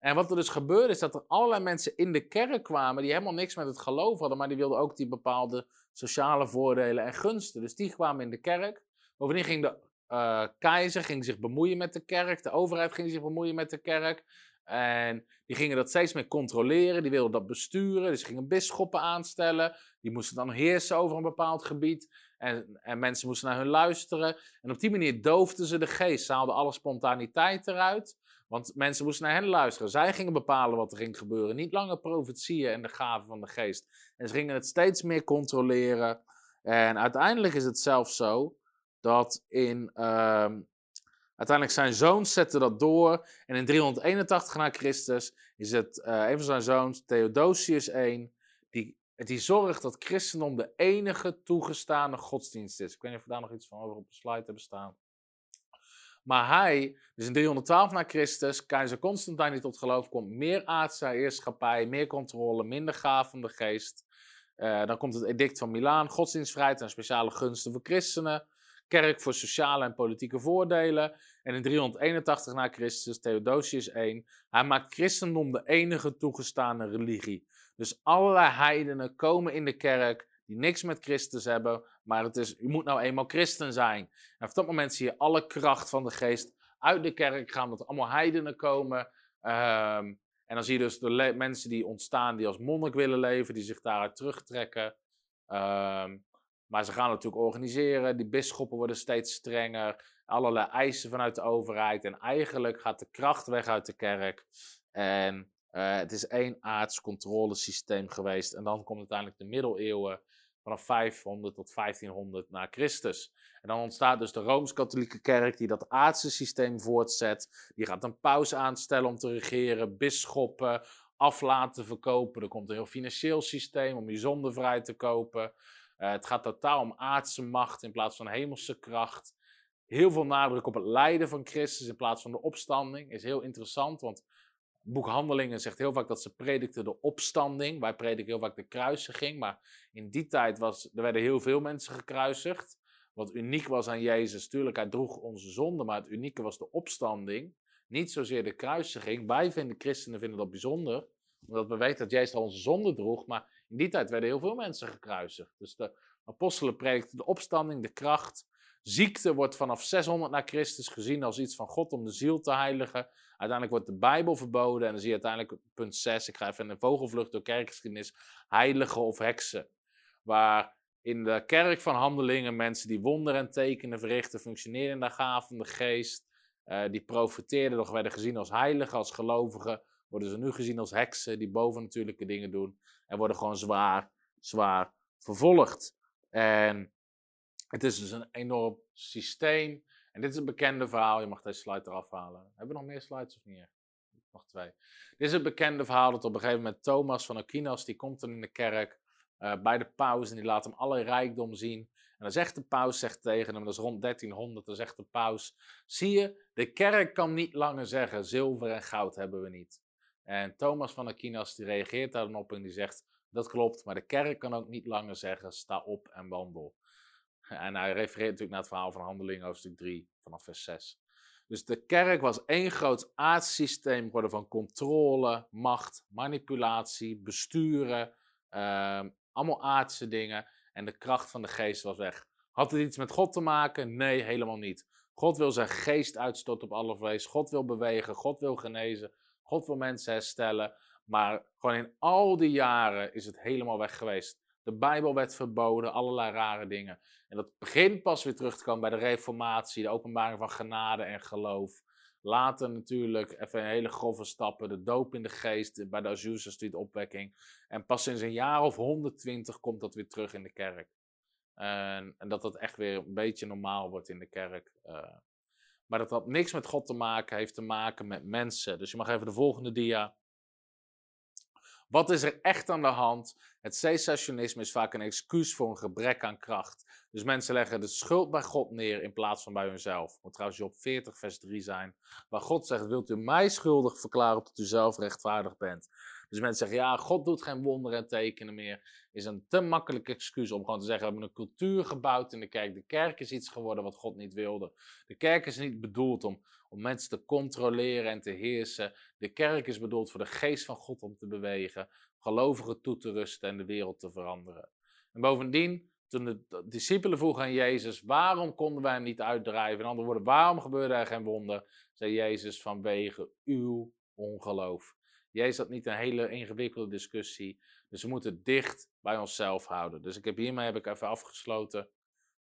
En wat er dus gebeurde, is dat er allerlei mensen in de kerk kwamen die helemaal niks met het geloof hadden, maar die wilden ook die bepaalde sociale voordelen en gunsten. Dus die kwamen in de kerk. Bovendien ging de uh, keizer ging zich bemoeien met de kerk, de overheid ging zich bemoeien met de kerk. En die gingen dat steeds meer controleren, die wilden dat besturen. Dus gingen bisschoppen aanstellen, die moesten dan heersen over een bepaald gebied. En, en mensen moesten naar hun luisteren. En op die manier doofden ze de geest. Ze haalden alle spontaniteit eruit. Want mensen moesten naar hen luisteren. Zij gingen bepalen wat er ging gebeuren. Niet langer profetieën en de gaven van de geest. En ze gingen het steeds meer controleren. En uiteindelijk is het zelfs zo dat in. Uh, uiteindelijk zijn zoon zette dat door. En in 381 na Christus is het uh, een van zijn zoons, Theodosius I, die die zorgt dat christendom de enige toegestane godsdienst is. Ik weet niet of we daar nog iets van over op de slide hebben staan. Maar hij, dus in 312 na Christus, keizer Constantijn die tot geloof komt, meer aardse heerschappij, meer controle, minder gaaf van de geest. Uh, dan komt het edict van Milaan, godsdienstvrijheid en speciale gunsten voor christenen. kerk voor sociale en politieke voordelen. En in 381 na Christus, Theodosius 1, hij maakt christendom de enige toegestane religie. Dus allerlei heidenen komen in de kerk die niks met Christus hebben, maar het is, u moet nou eenmaal christen zijn. En op dat moment zie je alle kracht van de geest uit de kerk gaan, dat allemaal heidenen komen. Ehm, en dan zie je dus de mensen die ontstaan die als monnik willen leven, die zich daaruit terugtrekken. Ehm, maar ze gaan natuurlijk organiseren. Die bisschoppen worden steeds strenger. Allerlei eisen vanuit de overheid. En eigenlijk gaat de kracht weg uit de kerk. En uh, het is één aards controlesysteem geweest. En dan komt uiteindelijk de middeleeuwen vanaf 500 tot 1500 na Christus. En dan ontstaat dus de Rooms-Katholieke Kerk die dat aardse systeem voortzet. Die gaat een paus aanstellen om te regeren, bisschoppen af laten verkopen. Er komt een heel financieel systeem om je zonde vrij te kopen. Uh, het gaat totaal om aardse macht in plaats van hemelse kracht. Heel veel nadruk op het lijden van Christus in plaats van de opstanding. Is heel interessant, want boek Handelingen zegt heel vaak dat ze predikten de opstanding. Wij prediken heel vaak de kruisiging. Maar in die tijd was, er werden heel veel mensen gekruisigd. Wat uniek was aan Jezus, tuurlijk, hij droeg onze zonde, maar het unieke was de opstanding. Niet zozeer de kruisiging. Wij vinden, christenen vinden dat bijzonder, omdat we weten dat Jezus al onze zonde droeg. Maar in die tijd werden heel veel mensen gekruisigd. Dus de apostelen predikten de opstanding, de kracht. Ziekte wordt vanaf 600 na Christus gezien als iets van God om de ziel te heiligen. Uiteindelijk wordt de Bijbel verboden en dan zie je uiteindelijk punt 6, ik ga even een vogelvlucht door kerkgeschiedenis, heiligen of heksen. Waar in de kerk van handelingen mensen die wonderen en tekenen verrichten, functioneren in de gaven van de geest, uh, die profeteerden, nog werden gezien als heiligen, als gelovigen, worden ze nu gezien als heksen die bovennatuurlijke dingen doen en worden gewoon zwaar, zwaar vervolgd. En het is dus een enorm systeem. En dit is een bekende verhaal. Je mag deze slide eraf halen. Hebben we nog meer slides of niet? Nog twee. Dit is een bekende verhaal dat op een gegeven moment Thomas van Aquinas, die komt dan in de kerk uh, bij de paus en die laat hem alle rijkdom zien. En dan zegt de paus zegt tegen hem, dat is rond 1300, dan zegt de paus, zie je, de kerk kan niet langer zeggen, zilver en goud hebben we niet. En Thomas van Aquinas die reageert daar dan op en die zegt, dat klopt, maar de kerk kan ook niet langer zeggen, sta op en wandel. En hij refereert natuurlijk naar het verhaal van Handelingen, hoofdstuk 3, vanaf vers 6. Dus de kerk was één groot aardsysteem geworden van controle, macht, manipulatie, besturen, uh, allemaal aardse dingen. En de kracht van de geest was weg. Had het iets met God te maken? Nee, helemaal niet. God wil zijn geest uitstorten op alle vlees. God wil bewegen. God wil genezen. God wil mensen herstellen. Maar gewoon in al die jaren is het helemaal weg geweest. De Bijbel werd verboden, allerlei rare dingen. En dat begint pas weer terug te komen bij de Reformatie, de openbaring van genade en geloof. Later natuurlijk even hele grove stappen, de doop in de geest bij de Azusa Street opwekking. En pas sinds een jaar of 120 komt dat weer terug in de kerk. En, en dat dat echt weer een beetje normaal wordt in de kerk. Uh, maar dat had niks met God te maken, heeft te maken met mensen. Dus je mag even de volgende dia. Wat is er echt aan de hand? Het cessationisme is vaak een excuus voor een gebrek aan kracht. Dus mensen leggen de schuld bij God neer in plaats van bij hunzelf. Moet trouwens op 40 vers 3 zijn. Waar God zegt, wilt u mij schuldig verklaren tot u zelf rechtvaardig bent? Dus mensen zeggen, ja, God doet geen wonderen en tekenen meer. Is een te makkelijk excuus om gewoon te zeggen, we hebben een cultuur gebouwd in de kerk. De kerk is iets geworden wat God niet wilde. De kerk is niet bedoeld om, om mensen te controleren en te heersen. De kerk is bedoeld voor de geest van God om te bewegen. Gelovigen toe te rusten en de wereld te veranderen. En bovendien, toen de discipelen vroegen aan Jezus, waarom konden wij hem niet uitdrijven? In andere woorden, waarom gebeurde er geen wonder? Zei Jezus, vanwege uw ongeloof. Jezus had niet een hele ingewikkelde discussie. Dus we moeten dicht bij onszelf houden. Dus ik heb hiermee heb ik even afgesloten.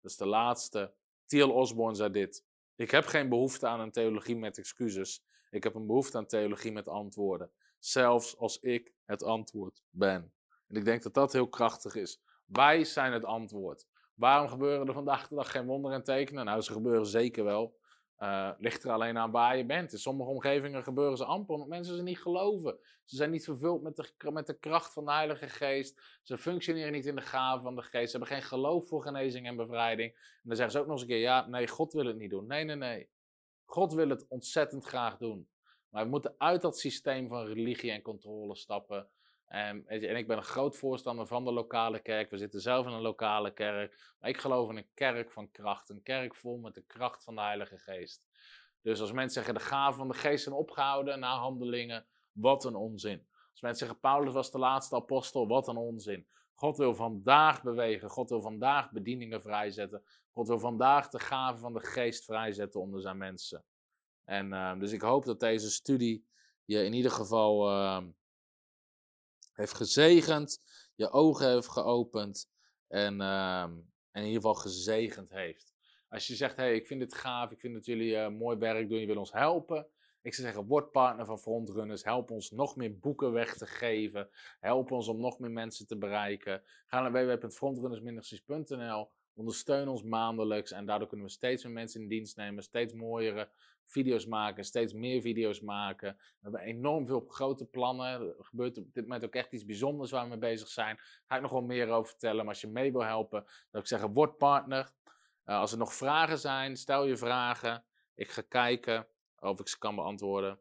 Dat is de laatste. Thiel Osborne zei dit. Ik heb geen behoefte aan een theologie met excuses. Ik heb een behoefte aan theologie met antwoorden. Zelfs als ik het antwoord ben. En ik denk dat dat heel krachtig is. Wij zijn het antwoord. Waarom gebeuren er vandaag de dag geen wonderen en tekenen? Nou, ze gebeuren zeker wel. Uh, ligt er alleen aan waar je bent. In sommige omgevingen gebeuren ze amper omdat mensen ze niet geloven. Ze zijn niet vervuld met de, met de kracht van de Heilige Geest. Ze functioneren niet in de gaven van de Geest. Ze hebben geen geloof voor genezing en bevrijding. En dan zeggen ze ook nog eens een keer: ja, nee, God wil het niet doen. Nee, nee, nee. God wil het ontzettend graag doen. Maar we moeten uit dat systeem van religie en controle stappen. En, je, en ik ben een groot voorstander van de lokale kerk. We zitten zelf in een lokale kerk. Maar ik geloof in een kerk van kracht. Een kerk vol met de kracht van de Heilige Geest. Dus als mensen zeggen de gaven van de geest zijn opgehouden na handelingen, wat een onzin. Als mensen zeggen Paulus was de laatste apostel, wat een onzin. God wil vandaag bewegen. God wil vandaag bedieningen vrijzetten. God wil vandaag de gaven van de geest vrijzetten onder zijn mensen. En uh, dus ik hoop dat deze studie je in ieder geval uh, heeft gezegend, je ogen heeft geopend en, uh, en in ieder geval gezegend heeft. Als je zegt, hey, ik vind het gaaf, ik vind dat jullie uh, mooi werk doen, je wil ons helpen. Ik zou zeggen, word partner van Frontrunners. Help ons nog meer boeken weg te geven. Help ons om nog meer mensen te bereiken. Ga naar www.frontrunnersministries.nl. Ondersteun ons maandelijks en daardoor kunnen we steeds meer mensen in dienst nemen. Steeds mooiere video's maken, steeds meer video's maken. We hebben enorm veel grote plannen. Er gebeurt op dit moment ook echt iets bijzonders waar we mee bezig zijn. Daar ga ik nog wel meer over vertellen. Maar als je mee wil helpen, zou ik zeggen, word partner. Uh, als er nog vragen zijn, stel je vragen. Ik ga kijken of ik ze kan beantwoorden.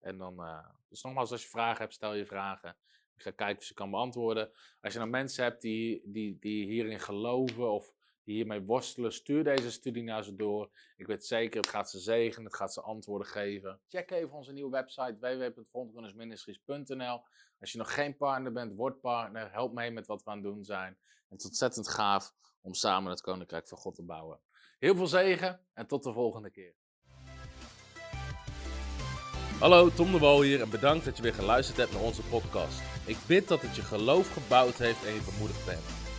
En dan, uh, dus nogmaals, als je vragen hebt, stel je vragen. Ik ga kijken of ze kan beantwoorden. Als je nou mensen hebt die, die, die hierin geloven of die hiermee worstelen, stuur deze studie naar ze door. Ik weet zeker, het gaat ze zegenen, het gaat ze antwoorden geven. Check even onze nieuwe website www.frontrunnersministries.nl. Als je nog geen partner bent, word partner. Help mee met wat we aan het doen zijn. Het is ontzettend gaaf om samen het Koninkrijk van God te bouwen. Heel veel zegen en tot de volgende keer. Hallo, Tom de Wol hier en bedankt dat je weer geluisterd hebt naar onze podcast. Ik bid dat het je geloof gebouwd heeft en je bemoedigd bent.